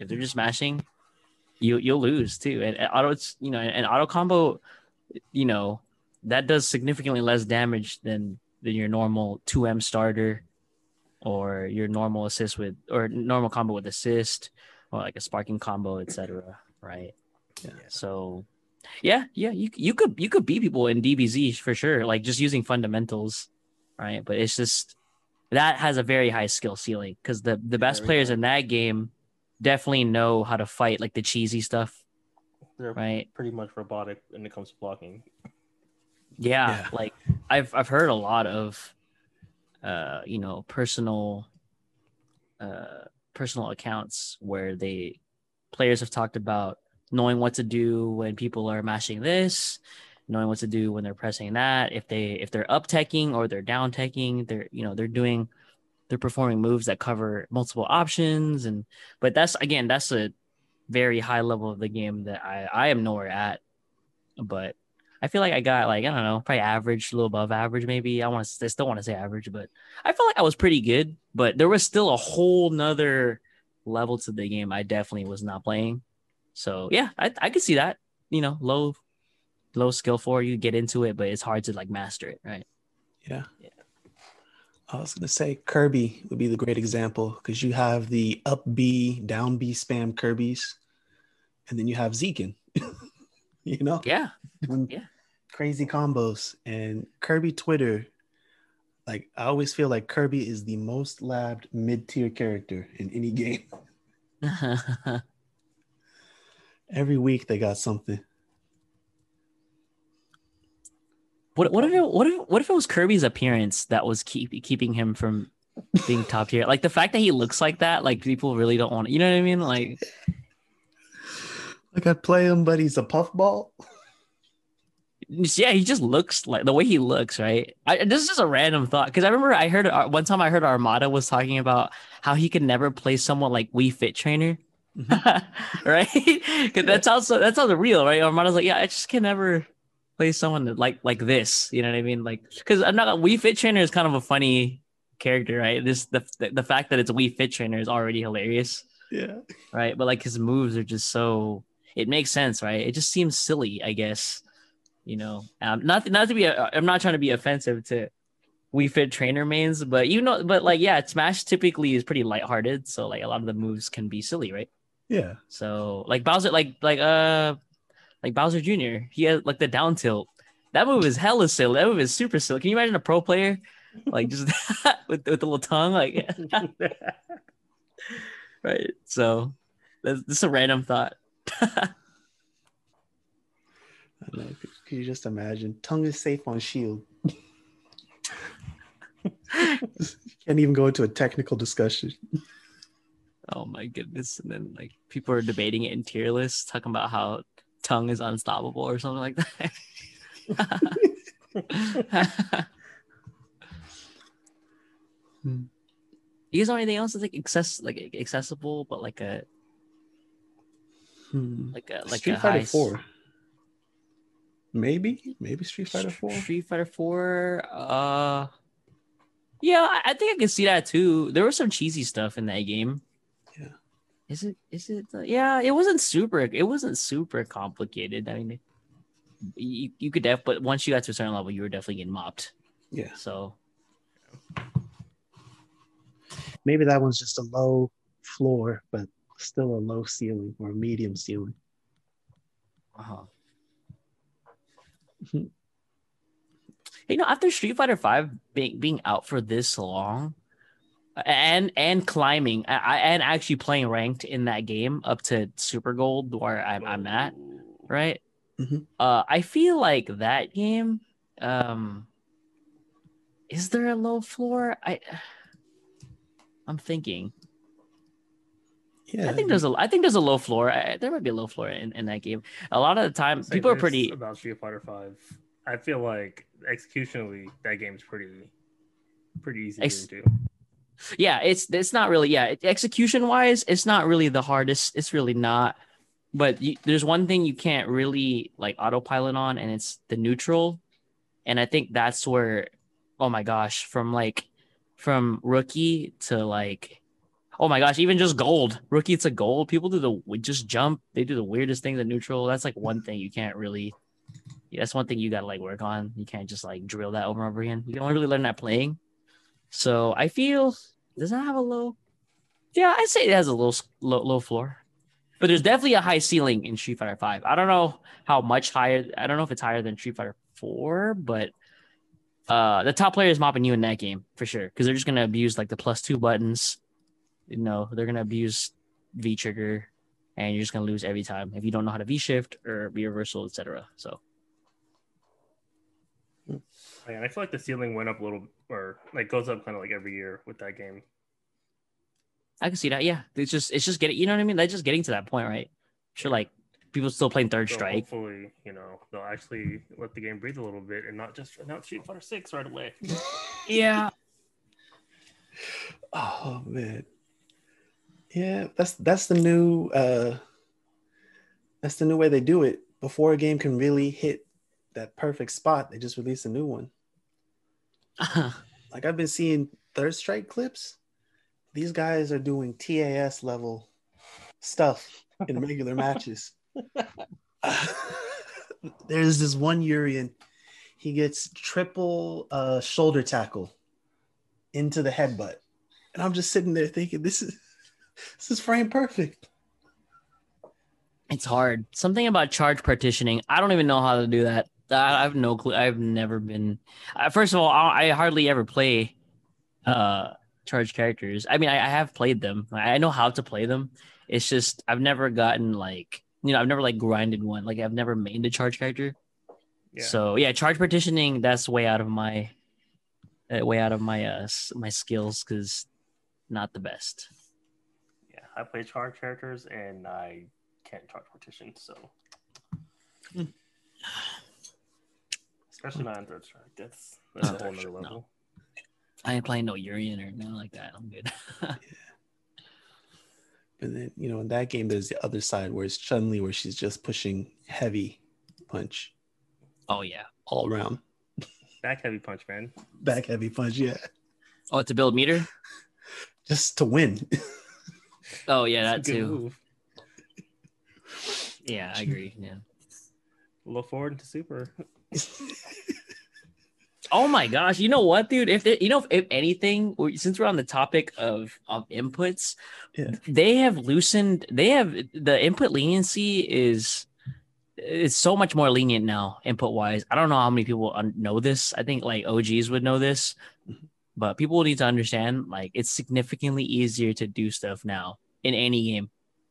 if they're just mashing, you you'll lose too. And, and auto, it's you know, and auto combo, you know, that does significantly less damage than than your normal two M starter, or your normal assist with or normal combo with assist, or like a sparking combo, etc. Right. Yeah. So, yeah, yeah, you you could you could beat people in DBZ for sure, like just using fundamentals, right? But it's just that has a very high skill ceiling because the the best players high. in that game definitely know how to fight like the cheesy stuff, They're right? pretty much robotic when it comes to blocking. Yeah, Yeah. like I've I've heard a lot of, uh, you know, personal, uh, personal accounts where they players have talked about knowing what to do when people are mashing this, knowing what to do when they're pressing that. If they if they're up teching or they're down teching, they're you know they're doing they're performing moves that cover multiple options and but that's again that's a very high level of the game that I I am nowhere at, but I feel like I got like I don't know, probably average, a little above average, maybe. I want to, I still want to say average, but I felt like I was pretty good. But there was still a whole nother level to the game I definitely was not playing. So yeah, I I could see that. You know, low, low skill for you get into it, but it's hard to like master it, right? Yeah. Yeah. I was gonna say Kirby would be the great example because you have the up B, down B spam Kirby's, and then you have Zekin. you know, Yeah, Yeah. crazy combos. And Kirby Twitter, like I always feel like Kirby is the most labbed mid tier character in any game. Every week they got something. What what if it, what if what if it was Kirby's appearance that was keep keeping him from being top tier? Like the fact that he looks like that, like people really don't want. To, you know what I mean? Like Like I play him, but he's a puffball. Yeah, he just looks like the way he looks, right? I, this is just a random thought because I remember I heard uh, one time I heard Armada was talking about how he could never play someone like Wii Fit Trainer, right? Because that's also that's also real, right? Armada's like, yeah, I just can never play someone like like this. You know what I mean? Like, because I'm not a Wii Fit Trainer is kind of a funny character, right? This the the fact that it's a Wii Fit Trainer is already hilarious, Yeah. right? But like his moves are just so it makes sense, right? It just seems silly, I guess. You know, um, not not to be i am not trying to be offensive to Wii Fit Trainer mains, but you know, but like yeah, Smash typically is pretty lighthearted, so like a lot of the moves can be silly, right? Yeah. So like Bowser, like like uh like Bowser Jr. He has like the down tilt. That move is hella silly. That move is super silly. Can you imagine a pro player like just with with the little tongue, like right? So that's this is a random thought. I know. Could, could you just imagine? Tongue is safe on Shield. Can't even go into a technical discussion. oh my goodness! And then like people are debating it in tier lists, talking about how tongue is unstoppable or something like that. Hmm. You guys know anything else that's like access like accessible, but like a Hmm. like a like Street a Fighter high- 4. Maybe, maybe Street Fighter 4. Street Fighter Four. Uh, yeah, I, I think I can see that too. There was some cheesy stuff in that game. Is it? Is it? uh, yeah, it wasn't super. It wasn't super complicated. I mean, you, you could def, but once you got to a certain level, you were definitely getting mopped. Yeah. So Maybe that one's just a low floor, but still a low ceiling or a medium ceiling. Uh-huh. you know, after Street Fighter Five being being out for this long, and and climbing, I, I- and actually playing ranked in that game up to Super Gold, where I'm, I'm at, right? Mhm. Uh, I feel like that game. Um, is there a low floor? I, I'm thinking. Yeah. I think there's a. I think there's a low floor. I, there might be a low floor in, in that game. A lot of the time, Say people are pretty. about Street Fighter Five. I feel like executionally that game's pretty pretty easy Ex- to do. Yeah it's it's not really yeah execution wise it's not really the hardest it's really not. But you, there's one thing you can't really like autopilot on and it's the neutral. And i think that's where oh my gosh from like from rookie to like oh my gosh even just gold. Rookie to gold people do the just jump they do the weirdest things in neutral. That's like one thing you can't really yeah, that's one thing you gotta like work on. You can't just like drill that over and over again. You can only really learn that playing so I feel does that have a low? Yeah, I'd say it has a s- low, low floor, but there's definitely a high ceiling in Street Fighter Five. I don't know how much higher. I don't know if it's higher than Street Fighter Four, but uh, the top player is mopping you in that game for sure because they're just gonna abuse like the plus two buttons. You know, they're gonna abuse V trigger, and you're just gonna lose every time if you don't know how to V shift or V reversal, etc. So Yeah, and I feel like the ceiling went up a little, or like goes up kind of like every year with that game. I can see that. Yeah, it's just it's just getting. You know what I mean? They're just getting to that point, right? Sure, like people still playing Third So Strike. hopefully, you know, they'll actually let the game breathe a little bit and not just announce Street Fighter Six right away. Yeah. Oh man. Yeah, that's that's the new uh that's the new way they do it. Before a game can really hit that perfect spot, they just release a new one. Like I've been seeing third strike clips. These guys are doing TAS level stuff in regular matches. There's this one Urien, he gets triple uh, shoulder tackle into the headbutt. And I'm just sitting there thinking, this is this is frame perfect. It's hard. Something about charge partitioning. I don't even know how to do that. I I have no clue. I've never been. Uh, first of all, I I hardly ever play uh charge characters. I mean, I, I have played them. I I know how to play them. It's just I've never gotten like you know I've never like grinded one. Like I've never made a charge character. Yeah. So yeah, charge partitioning. That's way out of my uh, way out of my uh my skills because not the best. yeah, I play charge characters and I can't charge partition, so Especially not in third strike. That's that's Oh, a whole sure, nother no. I ain't playing no Urien or nothing like that. I'm good. But then, you know, in that game, there's the other side where it's Chun Li, where she's just pushing heavy punch oh yeah. all around. Back heavy punch, man. Back heavy punch, yeah. Oh, to build meter. Just to win. Oh yeah, that It's a good too. move. Yeah, I agree. Yeah. Look forward to super. Oh my gosh! You know what, dude? If they, you know, if anything, since we're on the topic of of inputs, Yeah. they have loosened. They have the input leniency is is so much more lenient now, input wise. I don't know how many people know this. I think like OGs would know this, mm-hmm. but people need to understand like it's significantly easier to do stuff now in any game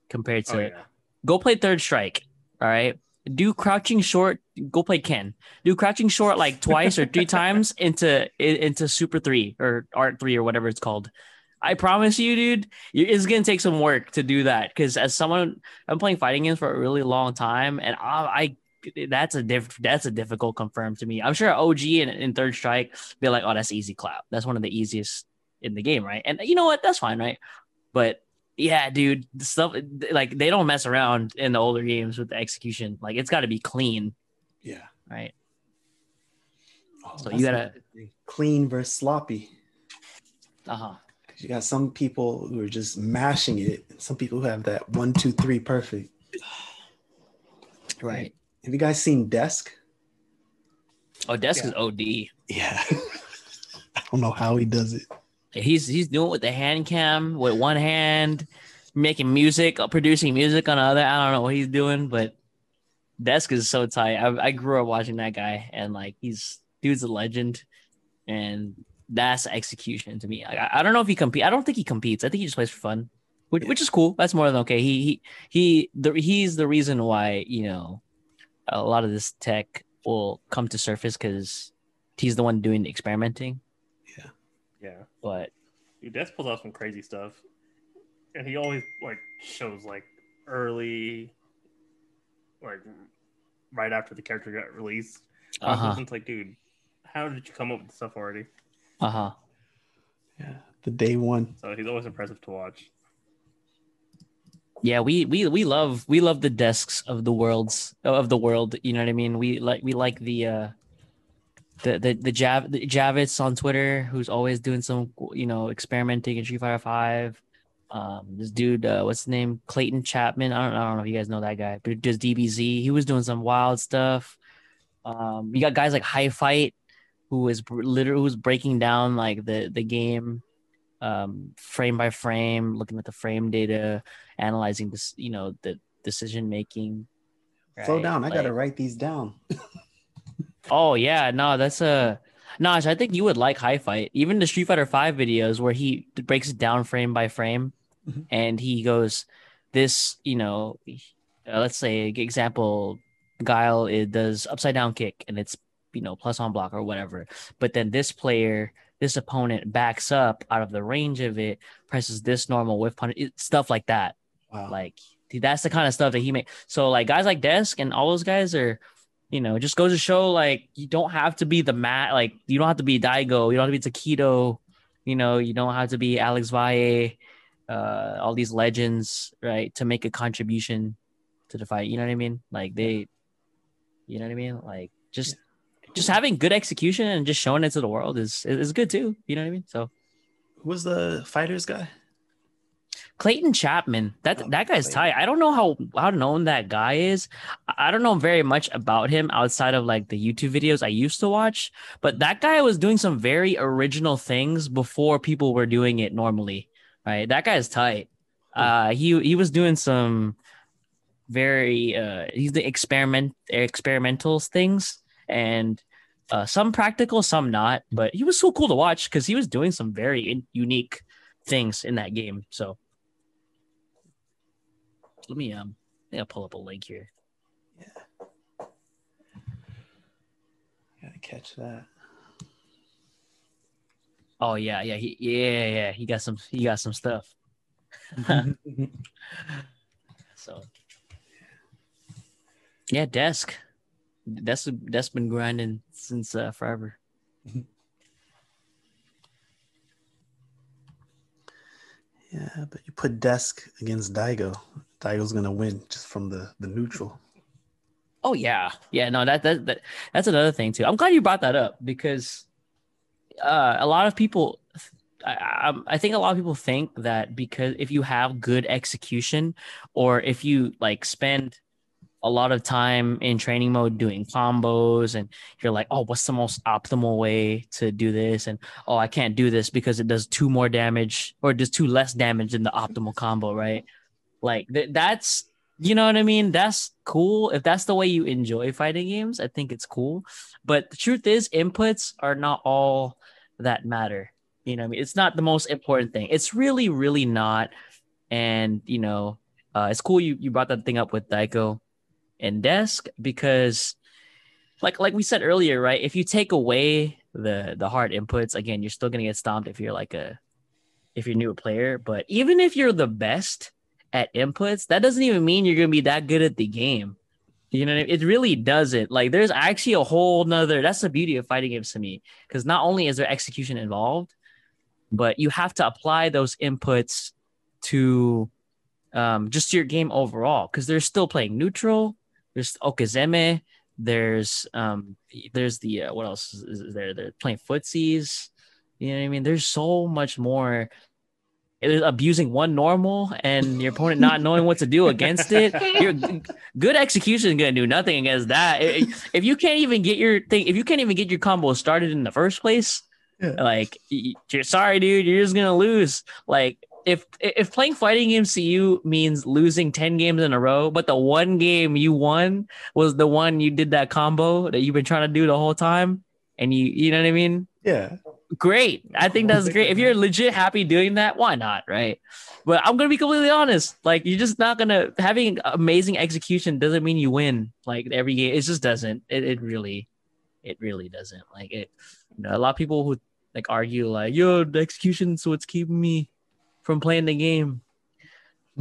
compared to Oh yeah. go play third strike. All right. Do crouching short. Go play Ken. Do crouching short like twice or three times into into super three or art three or whatever it's called. I promise you, dude, it's gonna take some work to do that. Because as someone, I'm playing fighting games for a really long time, and I, I that's a diff, that's a difficult confirm to me. I'm sure OG and in third strike be like, oh, that's easy clap. That's one of the easiest in the game, right? And you know what? That's fine, right? But yeah, dude, stuff like they don't mess around in the older games with the execution. Like it's got to be clean, yeah. right? Oh, So you gotta- clean versus sloppy. Uh huh. You got some people who are just mashing it, and some people who have that one, two, three perfect. Right. Have you guys seen Desk? Oh, desk Yeah. is OD. Yeah. I don't know how he does it. He's he's doing it with the hand cam with one hand, making music, uh, producing music on the other. I don't know what he's doing, but desk is so tight. I, I grew up watching that guy, and like he's dude's a legend, and that's execution to me. Like, I, I don't know if he compete. I don't think he competes. I think he just plays for fun, which, which is cool. That's more than okay. He he he the, he's the reason why you know a lot of this tech will come to surface because he's the one doing the experimenting. Yeah. But Dude, Des pulls out some crazy stuff. And he always like shows like early like right after the character got released. uh huh. It's like, dude, how did you come up with stuff already? Uh huh. Yeah. The day one. So he's always impressive to watch. Yeah, we we we love we love the desks of the worlds of the world. You know what I mean? We like we like the uh the the the Jav the Javits on Twitter who's always doing some you know experimenting in Street Fighter Five. Um, this dude, uh, what's his name? Clayton Chapman. I don't, I don't know if you guys know that guy, but just DBZ. He was doing some wild stuff. Um, you got guys like HiFight, who is literally who's breaking down like the the game, um, frame by frame, looking at the frame data, analyzing this, you know, the decision making. Slow down. I got to write these down. Oh yeah, no, that's a Nosh. I think you would like HiFight. Even the Street Fighter Five videos where he breaks it down frame by frame, Mhm. and he goes, "This, you know, uh, let's say example, Guile it does upside down kick, and it's you know plus on block or whatever. But then this player, this opponent backs up out of the range of it, presses this normal whiff punch, it- stuff like that. Wow. Like that's the kind of stuff that he made. So like guys like Desk and all those guys are, you know, it just goes to show like you don't have to be the mat. Like you don't have to be Daigo. You don't have to be Tokido. You know, you don't have to be Alex Valle. Uh, all these legends, right, to make a contribution to the fight. You know what I mean? Like they, you know what I mean? Like just. Just having good execution and just showing it to the world is is good too. You know what I mean? So Who was the fighters guy? Clayton Chapman, that Oh, that guy's tight. I don't know how how known that guy is. I don't know very much about him outside of like the YouTube videos I used to watch, but that guy was doing some very original things before people were doing it normally. Right? That guy is tight. Uh he he was doing some very uh he's the experiment experimental things and uh some practical some not but he was so cool to watch because he was doing some very in- unique things in that game so let me um yeah pull up a link here Yeah, Gotta catch that. oh yeah yeah he, yeah yeah he got some he got some stuff so yeah desk That's that's been grinding since uh, forever. Yeah, but you put Desk against Daigo. Daigo's gonna win just from the the neutral. Oh yeah, yeah. No, that that, that that's another thing too. I'm glad you brought that up because uh, a lot of people, I, I I think a lot of people think that because if you have good execution, or if you like spend a lot of time in training mode doing combos and you're like oh what's the most optimal way to do this and oh i can't do this because it does two more damage or does two less damage than the optimal combo right like th- that's you know what i mean? That's cool. If that's the way you enjoy fighting games i think it's cool. But the truth is inputs are not all that matter. You know i mean? It's not the most important thing. It's really really not. And you know uh, it's cool you, you brought that thing up with Daigo and desk because like like we said earlier right? If you take away the the hard inputs again you're still to get stomped if you're like a if you're a new player. But even if you're the best at inputs that doesn't even mean you're going to be that good at the game you know I mean? it really doesn't like there's actually a whole nother that's the beauty of fighting games to me because not only is there execution involved but you have to apply those inputs to um, just your game overall because they're still playing neutral there's Okizeme. There's um there's the uh, what else is there? They're playing footsies. You know what I mean? There's so much more. It's abusing one normal and your opponent not knowing what to do against it. Your good execution is gonna do nothing against that. If you can't even get your thing, if you can't even get your combo started in the first place, yeah. like you're sorry, dude, you're just gonna lose. Like if if playing fighting games to you means losing 10 games in a row, but the one game you won was the one you did that combo that you've been trying to do the whole time, and you you know what I mean? Yeah. Great. I think that's great. If you're legit happy doing that, why not? Right. But I'm gonna be completely honest. Like you're just not gonna having amazing execution doesn't mean you win like every game. It just doesn't. It, it really, it really doesn't. Like it, you know, a lot of people who like argue like, yo, the execution's what's keeping me from playing the game.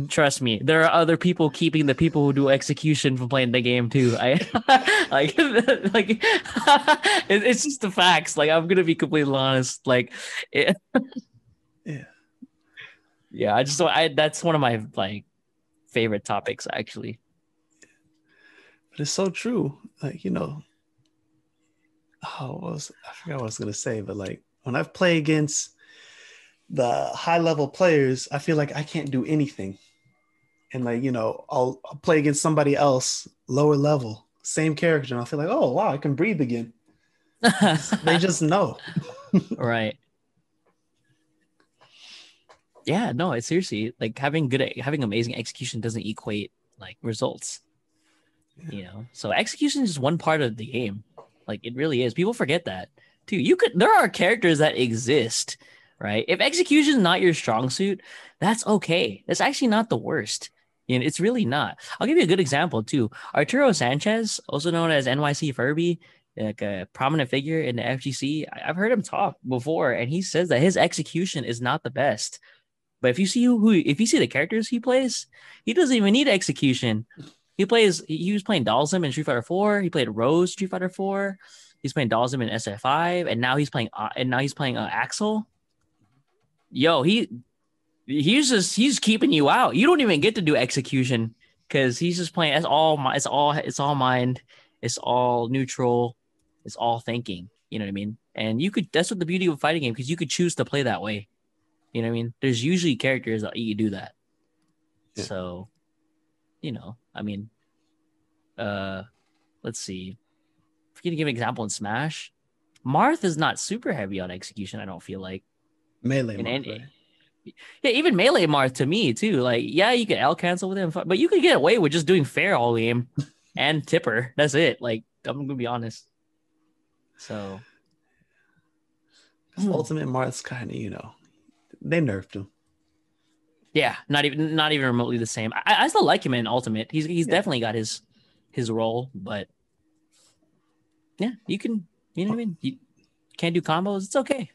Trust me, there are other people keeping the people who do execution from playing the game too. I like like it's just the facts. Like I'm gonna be completely honest. Like it, yeah, yeah. I just I that's one of my like favorite topics actually. But it's so true. Like you know, oh, was I forgot what I was gonna say, but like when I play against the high level players, I feel like I can't do anything. And like, you know, I'll, I'll play against somebody else lower level, same character, and I'll feel like, oh wow, I can breathe again. they just know. right. Yeah, no, it's seriously like having good having amazing execution doesn't equate like results. Yeah. You know, so execution is just one part of the game. Like it really is. People forget that too. You could there are characters that exist right? If execution is not your strong suit, that's okay. That's actually not the worst. You know, it's really not. I'll give you a good example too. Arturo Sanchez, also known as NYC Furby, like a prominent figure in the FGC. I've heard him talk before, and he says that his execution is not the best. But if you see who, if you see the characters he plays, he doesn't even need execution. He plays. He was playing Dhalsim in Street Fighter Four. He played Rose Street Fighter Four. He's playing Dhalsim in SF5, and now he's playing. Uh, and now he's playing uh, Axl yo, he he's just he's keeping you out. You don't even get to do execution because he's just playing. It's all my. It's all. It's all mind. It's all neutral. It's all thinking. You know what I mean? And you could. That's what the beauty of a fighting game because you could choose to play that way. You know what I mean? There's usually characters that you do that. Yeah. So, you know, I mean, uh, let's see. If you to give an example in Smash, Marth is not super heavy on execution. I don't feel like melee. And, Marth, right? Yeah, even melee Marth to me too. Like, yeah, you can L cancel with him, but you could get away with just doing fair all game and tipper. That's it. Like, I'm gonna be honest. So, hmm. Ultimate Marth's kind of, you know, they nerfed him. Yeah, not even not even remotely the same. I, I still like him in Ultimate. He's he's yeah. definitely got his his role, but yeah, you can you know what I mean. You can't do combos. It's okay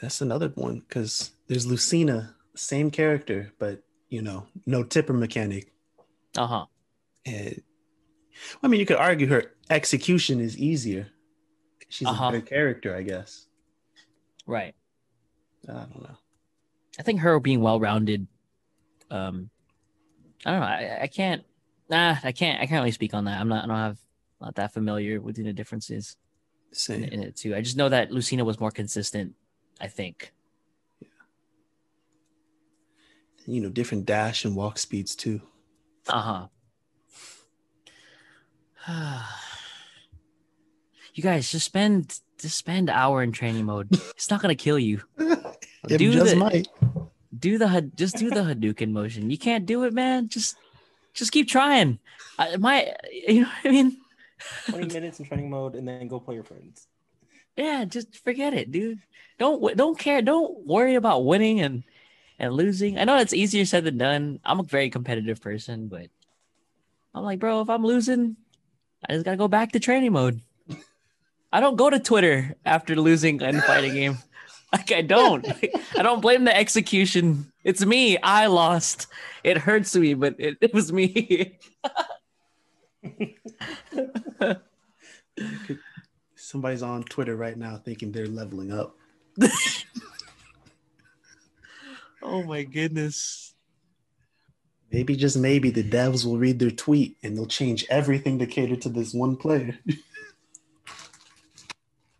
that's another one because there's Lucina, same character, but you know, no tipper mechanic. Uh huh. And I mean, you could argue her execution is easier. She's Uh-huh. a better character, I guess. Right. I don't know. I think her being well rounded. Um, I don't know. I, I can't. Nah, I can't. I can't really speak on that. I'm not. I don't have not that familiar with the differences in, in it too. I just know that Lucina was more consistent. I think. You know, different dash and walk speeds too. Uh huh. you guys just spend just spend hour in training mode. It's not gonna kill you. It Do just the- might. Do the Had- just do the Hadouken motion. You can't do it, man. Just just keep trying. I, my, you know what I mean? 20 minutes in training mode and then go play your friends. Yeah, just forget it, dude. Don't don't care. Don't worry about winning and and losing. I know it's easier said than done. I'm a very competitive person, but I'm like, bro, if I'm losing, I just gotta go back to training mode. I don't go to Twitter after losing in a fighting game. Like I don't. I don't blame the execution. It's me. I lost. It hurts me, but it, it was me. Somebody's on Twitter right now thinking they're leveling up. oh my goodness. Maybe just maybe the devs will read their tweet and they'll change everything to cater to this one player.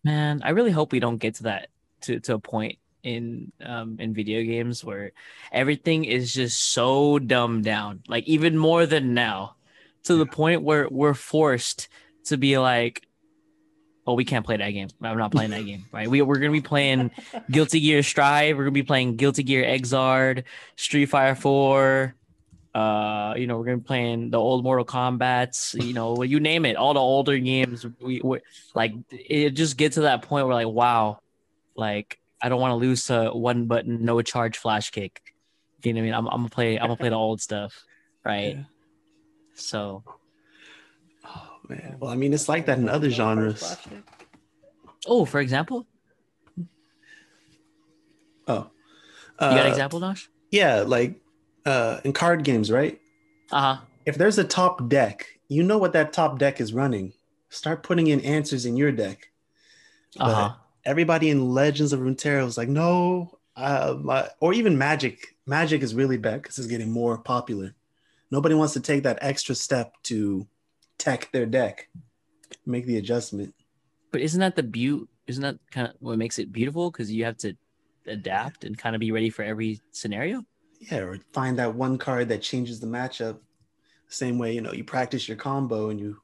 Man, I really hope we don't get to that to, to a point in um in video games where everything is just so dumbed down, like even more than now, to the point where we're forced to be like, oh, we can't play that game. I'm not playing that game, right? We we're gonna be playing Guilty Gear Strive. We're gonna be playing Guilty Gear Xrd, Street Fighter Four. Uh, you know, we're gonna be playing the old Mortal Kombat's. You know, you name it, all the older games. We, like it just gets to that point where like, wow, like I don't want to lose to one button, no charge flash kick. You know what I mean? I'm, I'm gonna play. I'm gonna play the old stuff, right? Yeah. So, man. Well, I mean, it's like that in other genres. oh, for example, Oh, you got Uh, an example, Nosh? Yeah, like uh, in card games, right? Uh huh. If there's a top deck, you know what that top deck is running. Start putting in answers in your deck. Uh huh. Everybody in Legends of Runeterra was like, no, uh, my, or even Magic. Magic is really bad because it's getting more popular. Nobody wants to take that extra step to tech their deck, make the adjustment. But isn't that the beauty? Isn't that kind of what makes it beautiful? Because you have to adapt and kind of be ready for every scenario. Yeah, or find that one card that changes the matchup. Same way, you know, you practice your combo and you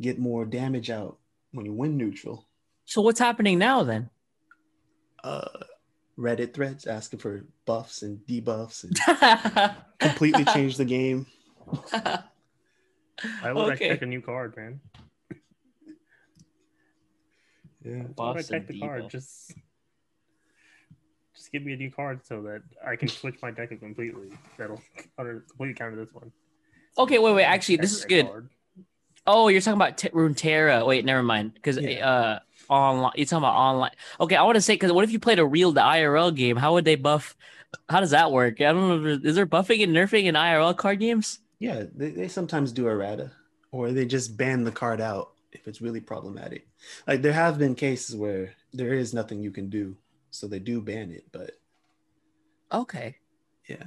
get more damage out when you win neutral. So what's happening now then? Uh, Reddit threads asking for buffs and debuffs and completely change the game. I would Okay. expect a new card, man. Yeah. Why I Buffs check and the card? Just, just give me a new card so that I can switch my deck completely. That'll counter, completely counter this one. Okay, wait, wait. Actually, this is good. card. Oh, you're talking about T- Runeterra. Wait, never mind. Because Yeah. uh, online, you're talking about online. Okay, I want to say because what if you played a real the IRL game? How would they buff? How does that work? I don't know. Is there buffing and nerfing in IRL card games? Yeah, they, they sometimes do errata, or they just ban the card out if it's really problematic. Like there have been cases where there is nothing you can do, so they do ban it. But Okay. yeah,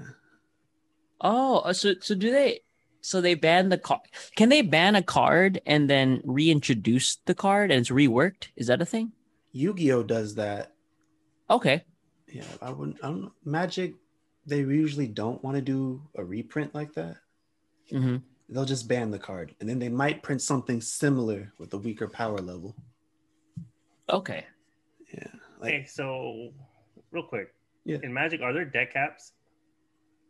Oh, uh, so so do they? So they ban the card. Can they ban a card and then reintroduce the card and it's reworked? Is that a thing? Yu-Gi-Oh does that. Okay. Yeah, I wouldn't. I don't know. Magic, they usually don't want to do a reprint like that. Hmm They'll just ban the card, and then they might print something similar with a weaker power level. Okay. Yeah, like Okay, so real quick, Yeah. in Magic, are there deck caps?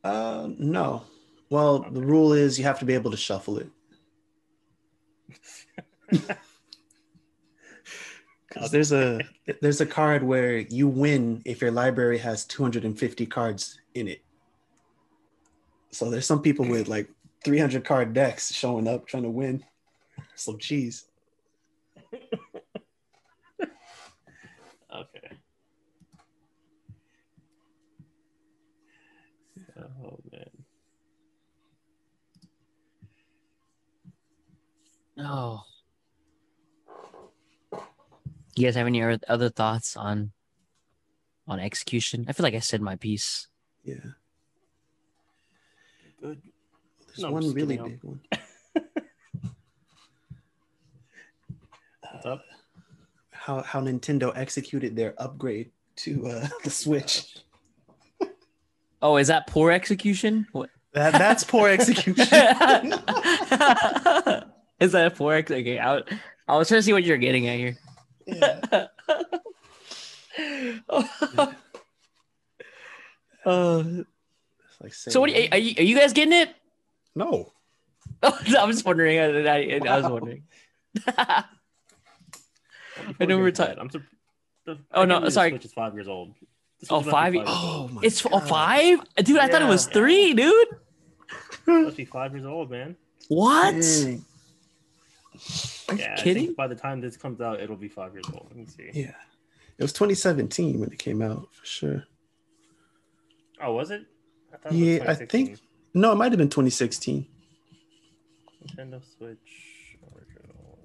uh, no. Well, the rule is you have to be able to shuffle it. Because there's a there's a card where you win if your library has 250 cards in it. So there's some people with like 300 card decks showing up trying to win some cheese. Okay. Oh man. Oh. You guys have any other thoughts on on execution? I feel like I said my piece. Yeah. Good. There's No, one really kidding. big one. What's up? How how Nintendo executed their upgrade to uh, the Switch. Oh, is that poor execution? What? That that's poor execution. is that poor execution? Okay, I, I was trying to see what you're getting at here. yeah. Uh, It's like so what are you, are you are you guys getting it? No. I was wondering. I, I, I was wondering. I know we we're get to that, ta- I'm sur- the, Oh, no, can't believe the sorry. Switch is five years old. The Oh, Switch must be five- years Oh my it's oh, God. five, dude. I thought it was Yeah. three, dude. It must be five years old, man. What? Dang. Are you Yeah, kidding? by the time this comes out, it'll be five years old. Let me see. Yeah. It was 2017 when it came out for sure. Oh, was it? I thought it was Yeah, I think- No, it might have been 2016. Nintendo Switch original.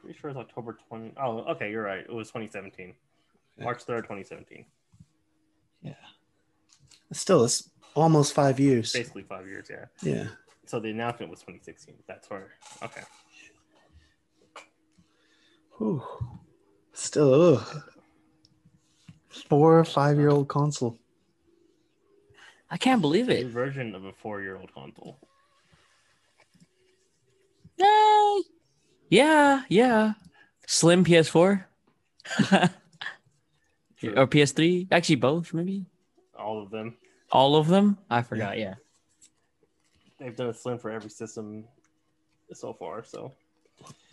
Pretty sure it's October 20. Oh, okay, you're right. It was 2017. March 3rd, 2017. Yeah. Still, it's almost five years. Basically five years, yeah. Yeah. So the announcement was 2016. That's where. Okay. Whew. Still, ugh. Four or five year old console. I can't believe New it. version of a four-year-old console. Yay! Yeah, yeah. Slim PS4 or PS3. Actually, both maybe. All of them. All of them. I forgot. Yeah. They've done a slim for every system so far. So,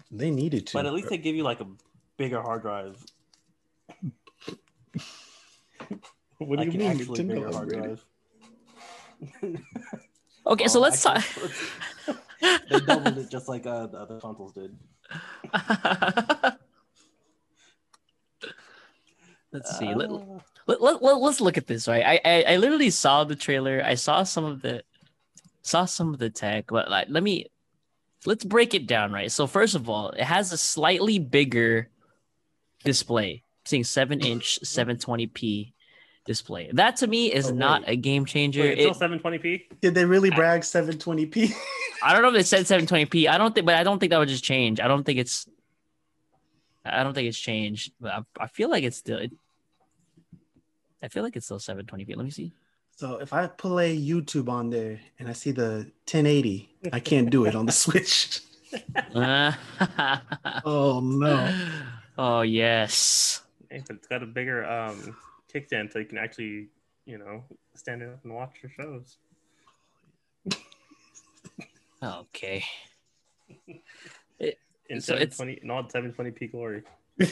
They needed to. but at least they give you like a bigger hard drive. what like you mean? bigger hard upgraded? drive. Okay, so let's talk. they doubled it just like uh, the other consoles did. let's see. Let, Uh, let, let, let, us look at this. Right. I, I I literally saw the trailer. I saw some of the saw some of the tech, but like let me let's break it down. Right. So first of all, it has a slightly bigger display. Seeing seven inch 720p display. That to me is Oh, not a game changer. Wait, it's It- still 720p. Did they really brag 720p? I don't know if they said 720p. I don't think, but I don't think that would just change. I don't think it's. I don't think it's changed, but I, I feel like it's still. It, I feel like it's still 720p. Let me see. so if I play YouTube on there and I see the 1080, I can't do it on the Switch. Uh, Oh no. oh yes. Hey, but it's got a bigger um, kickstand, so you can actually, you know, stand up and watch your shows. Okay. In So it's- 720, not 720p glory.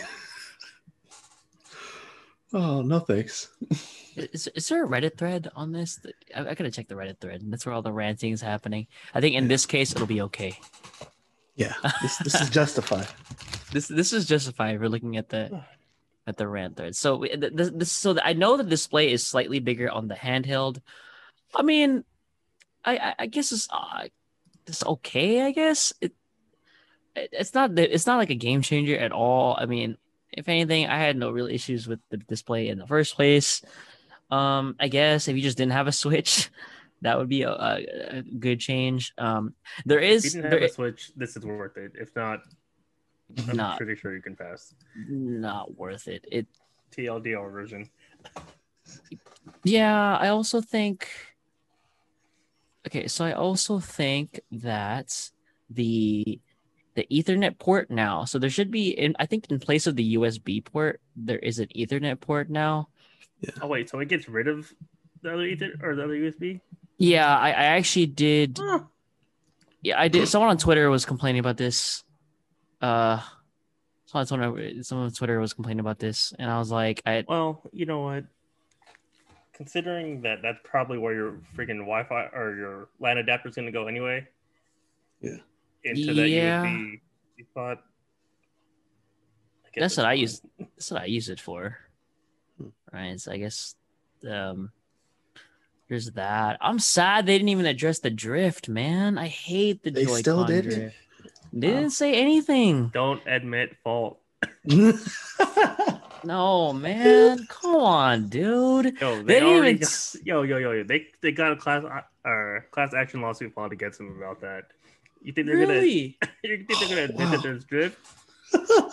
Oh no thanks. Is, is there a Reddit thread on this? I, I gotta check the Reddit thread. That's where all the ranting is happening. I think in this case it'll be okay. Yeah, this, this is justified. This this is justified. We're looking at the at the rant thread. So this, this so I know the display is slightly bigger on the handheld. I mean, I I, guess it's uh, it's okay. I guess it, it it's not it's not like a game changer at all. I mean, if anything, I had no real issues with the display in the first place. Um, I guess if you just didn't have a Switch, that would be a, a, a good change. Um, there is If you didn't have there, a Switch, this is worth it. If not, I'm Not. pretty sure you can pass. not worth it. It TLDR version. Yeah, I also think. Okay, so I also think that the the Ethernet port now. So there should be in I think in place of the USB port, there is an Ethernet port now. Oh wait, so it gets rid of the other Ether or the other USB? Yeah, I, I actually did. Yeah, I did. Someone on Twitter was complaining about this. Uh, someone on Twitter, someone on Twitter was complaining about this, and I was like, I Well, you know what? Considering that that's probably where your freaking Wi-Fi or your LAN adapter is going to go anyway. Yeah. Into that Yeah. USB spot. I that's it's what I use. That's what I use it for. Hmm. Right. So I guess um There's that. I'm sad they didn't even address the drift, man. I hate the They Joy-Con still didn't? drift. They didn't say anything. Don't admit fault. No, man. Come on, dude. Yo, They they, didn't already even got, yo, yo, yo, yo. They they got a class uh, class action lawsuit filed against them about that. You think they're Really? gonna? You think they're gonna admit Wow. that there's drift?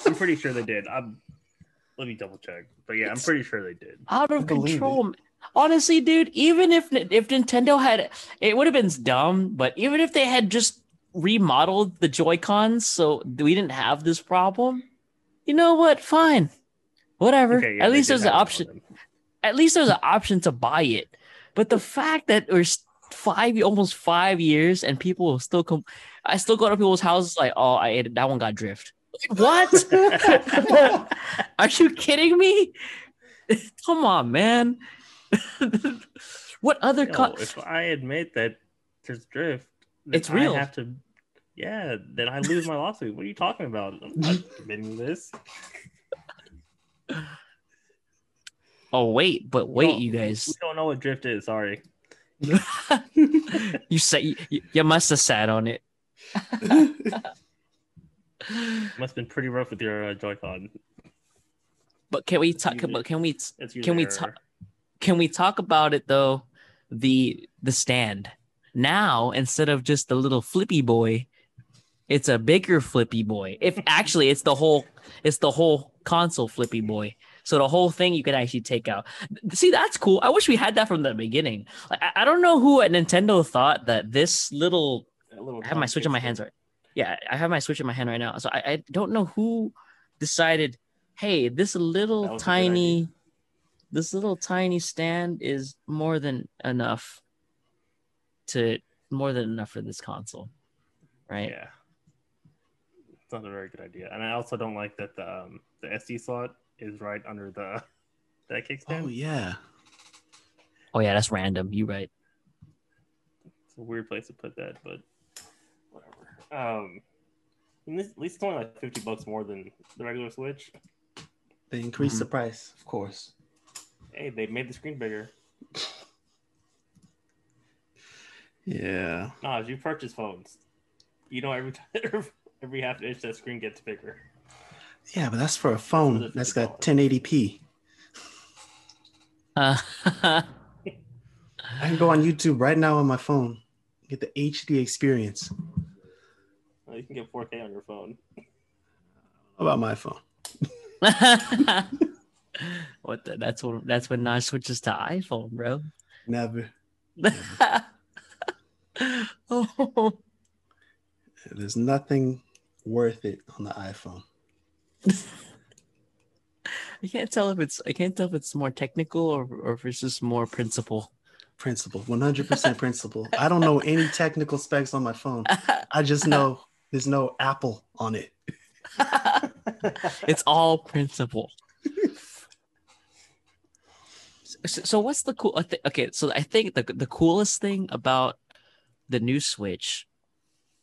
I'm pretty sure they did. I'm. Let me double check. But yeah, I'm pretty sure they did. Out of believe control. Honestly, dude, even if if Nintendo had it would have been dumb, but even if they had just remodeled the Joy-Cons so we didn't have this problem, you know what? Fine. Whatever. Okay, yeah, At least there's an option. at least there's an option to buy it. But the fact that we're five, almost five years, and people will still come, I still go to people's houses like, oh, I ate it. That one got drift. What? Are you kidding me? Come on, man. what other? Yo, Co- if I admit that there's drift, It's real. I have to. Yeah, then I lose my lawsuit. What are you talking about? I'm not admitting this. oh wait, but wait, you We guys, don't know what drift is. Sorry. you say you, you must have sat on it. Must have been pretty rough with your uh, Joy-Con. But can we talk? But can we? Can we talk? can we talk about it though the the stand now instead of just the little flippy boy it's a bigger flippy boy. If actually it's the whole it's the whole console flippy boy. So the whole thing you can actually take out. See that's cool. I wish we had that from the beginning. Like, I, I don't know who at nintendo thought that this little little I have my switch in my hands right. Yeah, I have my switch in my hand right now. So I, I don't know who decided, hey, this little was a good tiny, this little tiny stand is more than enough to more than enough for this console, right? Yeah. It's not a very good idea. And I also don't like that the um, the SD slot is right under the that kickstand. oh yeah. Oh yeah, that's random. You right? It's a weird place to put that, but whatever. Um, and this, at least it's only like fifty bucks more than the regular Switch. They increased Mm-hmm. the price, of course. Hey, they made the screen bigger. Yeah. Nah, as you purchase phones, you know every time, every half inch that screen gets bigger. Yeah, but that's for a phone Another that's got $50. 1080p. Uh, I can go on YouTube right now on my phone, get the HD experience. Well, you can get 4K on your phone. How about my phone? what the, that's what that's when Naj switches to iPhone, bro. Never. Oh, There's nothing worth it on the iPhone. I can't tell if it's I can't tell if it's more technical or, or if it's just more principle. Principle, 100% principle. I don't know any technical specs on my phone. I just know there's no Apple on it. it's all principle. So, so what's the cool? Okay, so I think the the coolest thing about the new Switch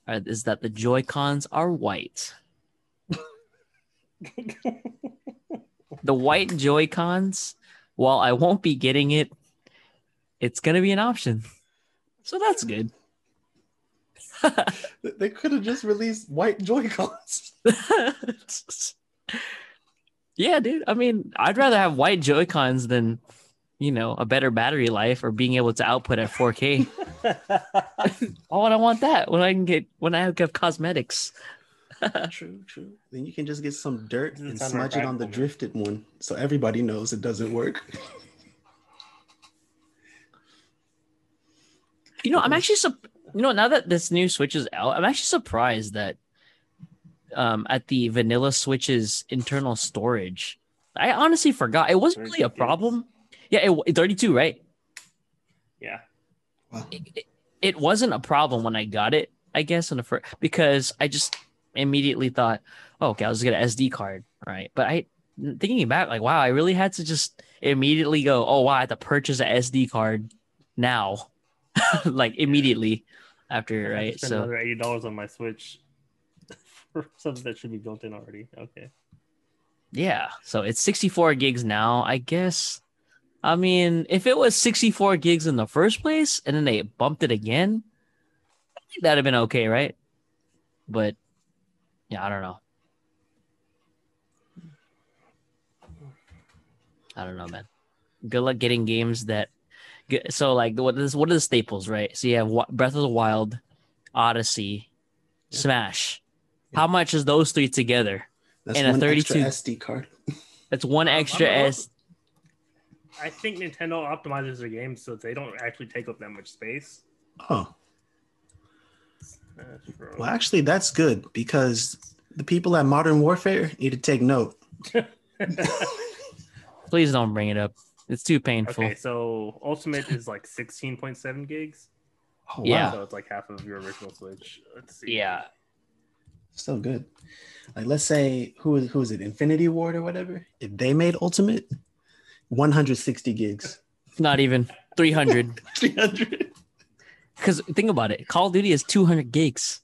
uh, is that the Joy Cons are white. The white Joy Cons, while I won't be getting it, it's gonna be an option. So that's good. They could have just released white Joy-Cons. yeah, dude. I mean, I'd rather have white Joy Cons than, you know, a better battery life or being able to output at 4K. Why would I want that when I can get when I have cosmetics? true, true. Then you can just get some dirt and sound smudge it on the drifted one so everybody knows it doesn't work. You know, I'm actually sup- you know now that this new Switch is out, I'm actually surprised that um at the vanilla Switch's internal storage. I honestly forgot. It wasn't really a 32 gigs. problem. Yeah, it, 32, right? yeah. Wow. it, it- it wasn't a problem when I got it, I guess, in the first because I just immediately thought, oh, okay, I'll just get an SD card, right? But I thinking back, like, wow, I really had to just immediately go, oh, wow, I have to purchase an SD card now, like immediately after, I have to right? spend So another eighty dollars on my Switch for something that should be built in already. Okay. yeah, so it's 64 gigs now. I guess I mean, if it was 64 gigs in the first place and then they bumped it again, I think that'd have been okay, right? But yeah, I don't know. I don't know, man. Good luck getting games that. get- So like, what is what are the staples, right? So you have Breath of the Wild, Odyssey, Smash. How much is those three together? That's And a one extra 32 SD card. That's one extra. S. I think Nintendo optimizes their games so they don't actually take up that much space. Oh, well, actually, that's good because the people at Modern Warfare need to take note. Please don't bring it up. It's too painful. okay, so Ultimate is like 16.7 gigs. Oh, Yeah. wow. So it's like half of your original Switch. Let's see. Yeah. Still good. Like, let's say who is who is it? Infinity Ward or whatever. If they made Ultimate, 160 gigs. Not even 300. 300. Because think about it. Call of Duty is 200 gigs.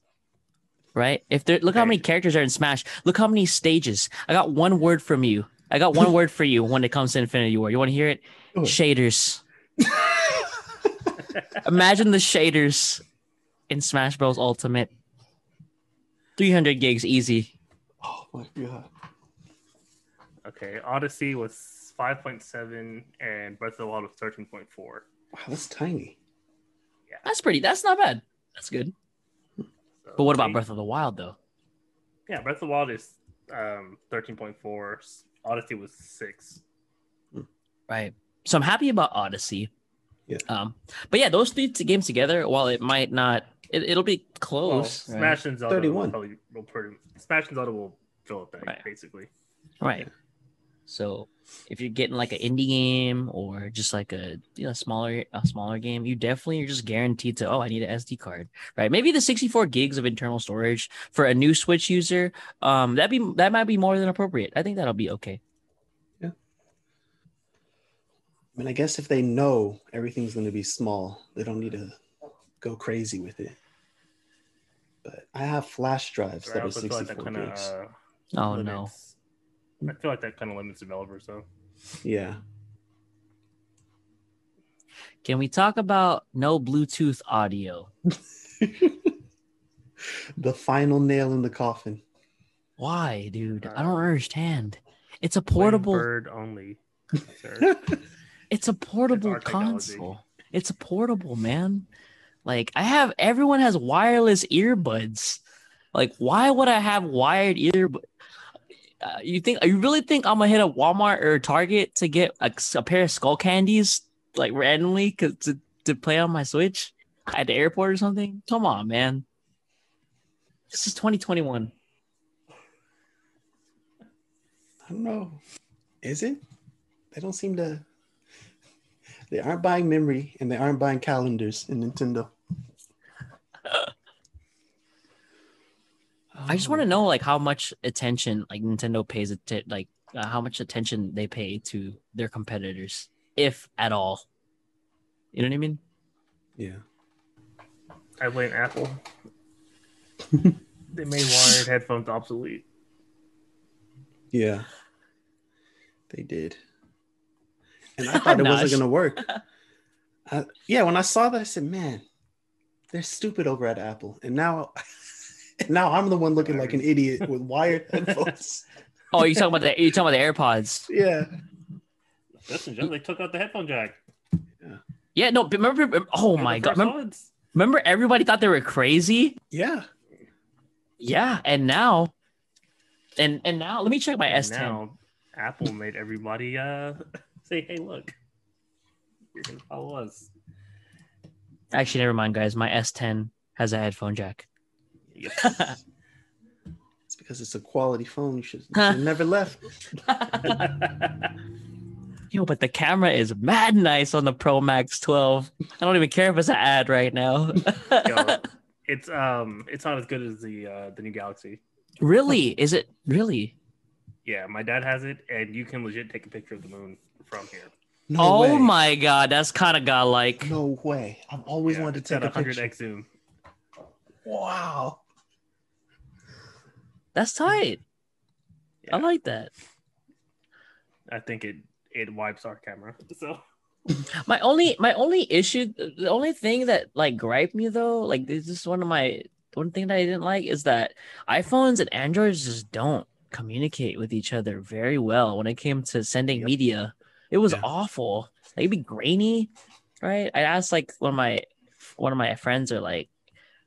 Right? If there look how many characters are in Smash. Look how many stages. I got one word from you. I got one word for you when it comes to Infinity War. You want to hear it? Go. Shaders. Imagine the shaders in Smash Bros. Ultimate. 300 gigs easy. Oh my god. Okay, Odyssey was 5.7 and Breath of the Wild was 13.4. Wow, that's tiny. Yeah. That's pretty. That's not bad. That's good. So But what about Breath of the Wild though? Yeah, Breath of the Wild is um, 13.4. Odyssey was 6. Right. So I'm happy about Odyssey. Yeah. Um, but yeah, those three games together, while it might not, it, it'll be Well, close. right? And Zelda 31. will probably will pretty Smash and Zelda will fill up that Right. basically. Right. So if you're getting like an indie game or just like a you know smaller a smaller game, you definitely are just guaranteed to oh I need an SD card, right? Maybe the 64 gigs of internal storage for a new Switch user, um, that be that might be more than appropriate. I think that'll be okay. Yeah. I mean, I guess if they know everything's going to be small, they don't need to go crazy with it. But I have flash drives that are also feel like 64 that kind of gigs. uh, Oh no. Limits, I feel like that kind of limits developers though. Yeah. Can we talk about no Bluetooth audio? the final nail in the coffin. Why, dude? I Uh, don't understand. It's a portable. Bird only. It's a portable our technology. console. It's a portable, man. Like I have everyone has wireless earbuds. Like why would I have wired earbud? Uh, you think you really think I'm gonna hit a Walmart or Target to get a, a pair of skull candies like randomly cause to, to play on my Switch at the airport or something? Come on, man. This is 2021. I don't know. Is it? They don't seem to. They aren't buying memory and they aren't buying calendars in Nintendo. I just want to know like how much attention like Nintendo pays it to like uh, how much attention they pay to their competitors, if at all. You know what I mean? Yeah. I blame Apple. they made wired headphones obsolete. Yeah. They did. And I thought it wasn't going to work. I, yeah, when I saw that, I said, man, they're stupid over at Apple. And now, now I'm the one looking like an idiot with wired headphones. Oh, you talking about the you talking about the AirPods? Yeah. Just in they took out the headphone jack. Yeah, Yeah. no. Remember? Oh They're my god! first Remember, remember everybody thought they were crazy. Yeah. Yeah, and now, and and now, let me check my S10. Now Apple made everybody uh say, "Hey, look, you're gonna follow us." Actually, never mind, guys. My S10 has a headphone jack. Yep. It's because it's a quality phone. You should, you should have never left. Yo, but the camera is mad nice on the Pro Max 12. I don't even care if it's an ad right now. Yo, it's um, it's not as good as the uh, the new Galaxy. really? Is it really? Yeah, my dad has it, and you can legit take a picture of the moon from here. No oh way. my god, that's kind of godlike. No way. I've always Yeah, wanted to take a picture. 100x zoom. Wow. That's tight. I like that. I think it it wipes our camera. So My only my only issue, the only thing that like gripe me though, like this is one of my one thing that I didn't like is that iPhones and Androids just don't communicate with each other very well when it came to sending Yep. media. It was Yeah. awful. Like it'd be grainy, right? I asked like one of my one of my friends or like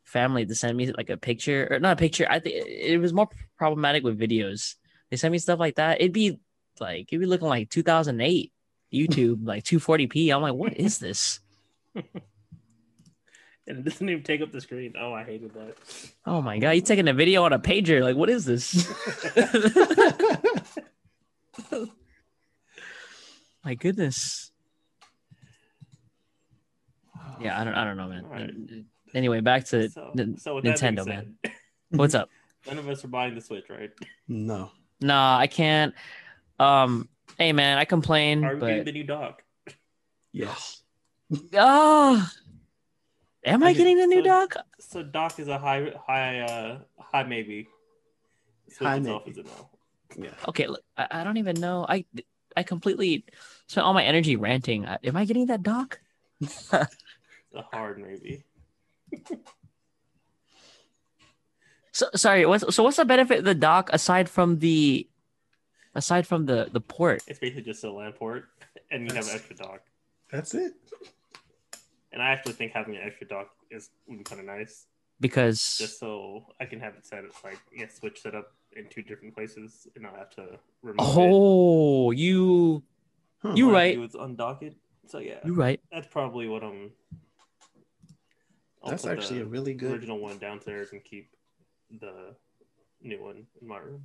family to send me like a picture or not a picture. I think it was more problematic with videos. They sent me stuff like that. It'd be like it'd be looking like 2008 YouTube like 240p. I'm like, what is this? And it doesn't even take up the screen. Oh, I hated that. Oh my god, you taking a video on a pager? Like, what is this? my goodness. Yeah, I don't, I don't know, man. Alright. Anyway, back to so, N- so with that Nintendo, man. said, what's up? None of us are buying the Switch, right? no. Nah, I can't. Um, hey man, I complain, Are we getting the new dock? Yes. oh, am I Okay, getting the new so- dock? So dock is a high, high, uh, high maybe. Switch High itself maybe. is a no. Yeah. Okay, look, I, I don't even know. I I completely spent all my energy ranting. I- Am I getting that dock? It's a hard maybe. So sorry. What's so? What's the benefit of the dock aside from the aside from the the port? It's basically just a LAN port, and you have an extra dock. That's it. And I actually think having an extra dock is would be kind of nice, Because just so I can have it set up like yeah, switch set up in two different places, and not have to remove it. oh, you Huh. You right. do is undock it. So yeah, you right. that's probably what I'm. I'll That's actually a really good. original one downstairs and keep the new one in my room.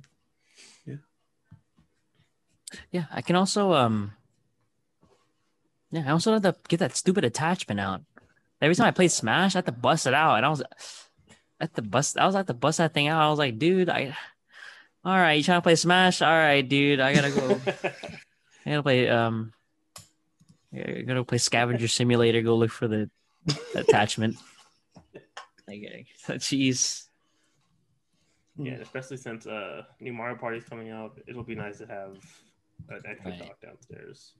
Yeah, Yeah, I can also um. Yeah, I also have to get that stupid attachment out. Every time I play Smash, I have to bust it out, and I was at the bust. I was at the bust that thing out. I was like, dude, I. All right, you trying to play Smash? All right, dude, I gotta go. I gotta play um. I gotta play Scavenger Simulator. Go look for the attachment. Like, jeez. yeah, especially since uh new Mario Party is coming out, it'll be nice to have an extra Right. dock downstairs.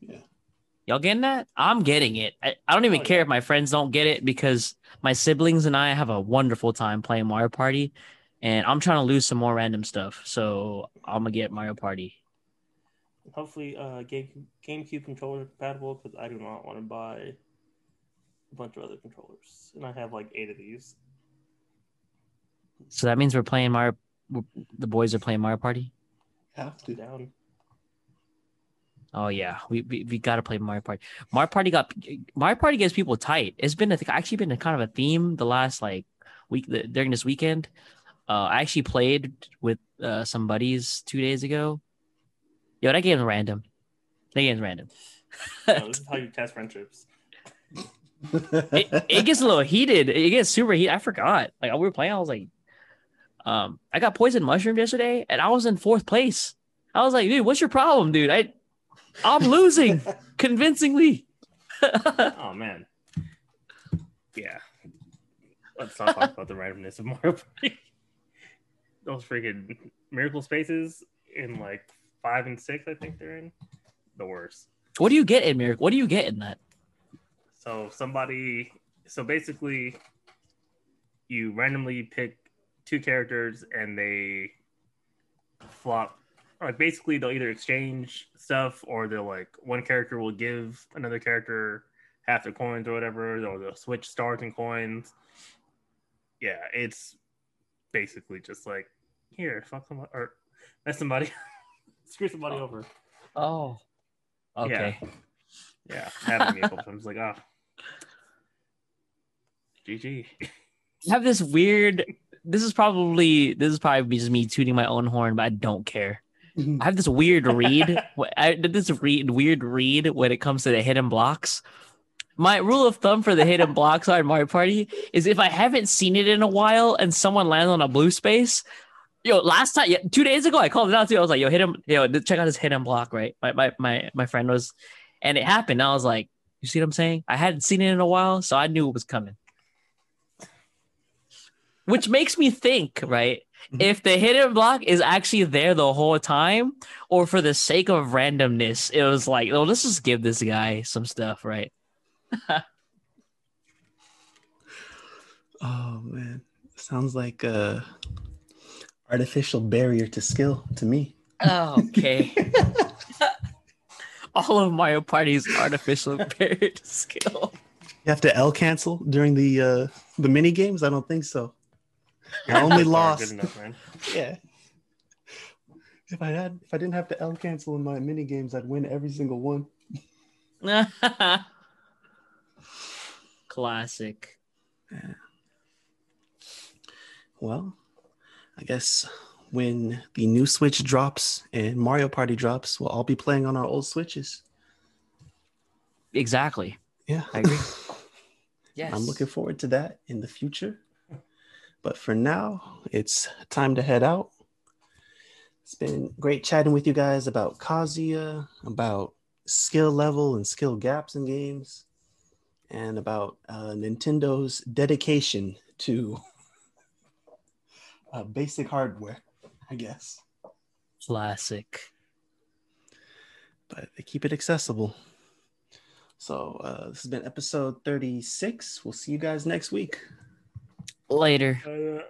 Yeah. Y'all getting that? I'm getting it. I, I don't even Oh, care yeah. if my friends don't get it because my siblings and I have a wonderful time playing Mario Party, and I'm trying to lose some more random stuff. So I'm gonna get Mario Party. Hopefully, uh, Game GameCube controller compatible because I do not want to buy a bunch of other controllers, and I have like eight of these. So that means we're playing Mario. The boys are playing Mario Party. Have to. Down. Oh yeah, we we, we got to play Mario Party. Mario Party got Mario Party gets people tight. It's been I think actually been a kind of a theme the last like week during this weekend. Uh, I actually played with uh, some buddies two days ago. Yo, that game's random. That game's random. No, this is how you test friendships. It, it gets a little heated. It gets super heated. I forgot. Like we were playing, I was like, um, I got poison mushroom yesterday, and I was in fourth place. I was like, dude, what's your problem, dude? I, I'm losing convincingly. Oh man. Yeah. Let's not talk about the randomness of Mario Party. Those freaking miracle spaces in like five and six, I think they're in. The worst. what do you get in Miracle? What do you get in that? So somebody so basically you randomly pick two characters and they flop like basically they'll either exchange stuff or they'll like one character will give another character half their coins or whatever, or they'll switch stars and coins. Yeah, it's basically just like here, fuck somebody or mess somebody, screw somebody over. Oh, okay. Yeah, happened to me a couple times. Like, ah, GG. I have this weird. This is probably this is probably just me tooting my own horn, but I don't care. Mm-hmm. I have this weird read. I did this read weird read when it comes to the hidden blocks. My rule of thumb for the hidden blocks on Mario Party is if I haven't seen it in a while and someone lands on a blue space, yo, last time, yeah, two days ago, I called it out too. I was like, yo, hit him, yo, check out this hidden block, right? My my my my friend was, and it happened. I was like, you see what I'm saying? I hadn't seen it in a while, so I knew it was coming. Which makes me think, right? if the hidden block is actually there the whole time, or for the sake of randomness, it was like, oh, let's just give this guy some stuff, right? Oh man, sounds like a artificial barrier to skill to me. Oh, okay. All of Mario Party's artificial barrier to skill. You have to L cancel during the uh the mini games? I don't think so. I only That's lost. Good enough, man. Yeah. If I had if I didn't have to L cancel in my mini games, I'd win every single one. Classic. Well, I guess when the new Switch drops and Mario Party drops, we'll all be playing on our old Switches. Exactly. Yeah. I agree. Yes. I'm looking forward to that in the future. But for now, it's time to head out. It's been great chatting with you guys about Kazuya, about skill level and skill gaps in games, and about uh, Nintendo's dedication to uh, basic hardware, I guess. Classic. But they keep it accessible. So uh, this has been episode 36. We'll see you guys next week. Later. Uh,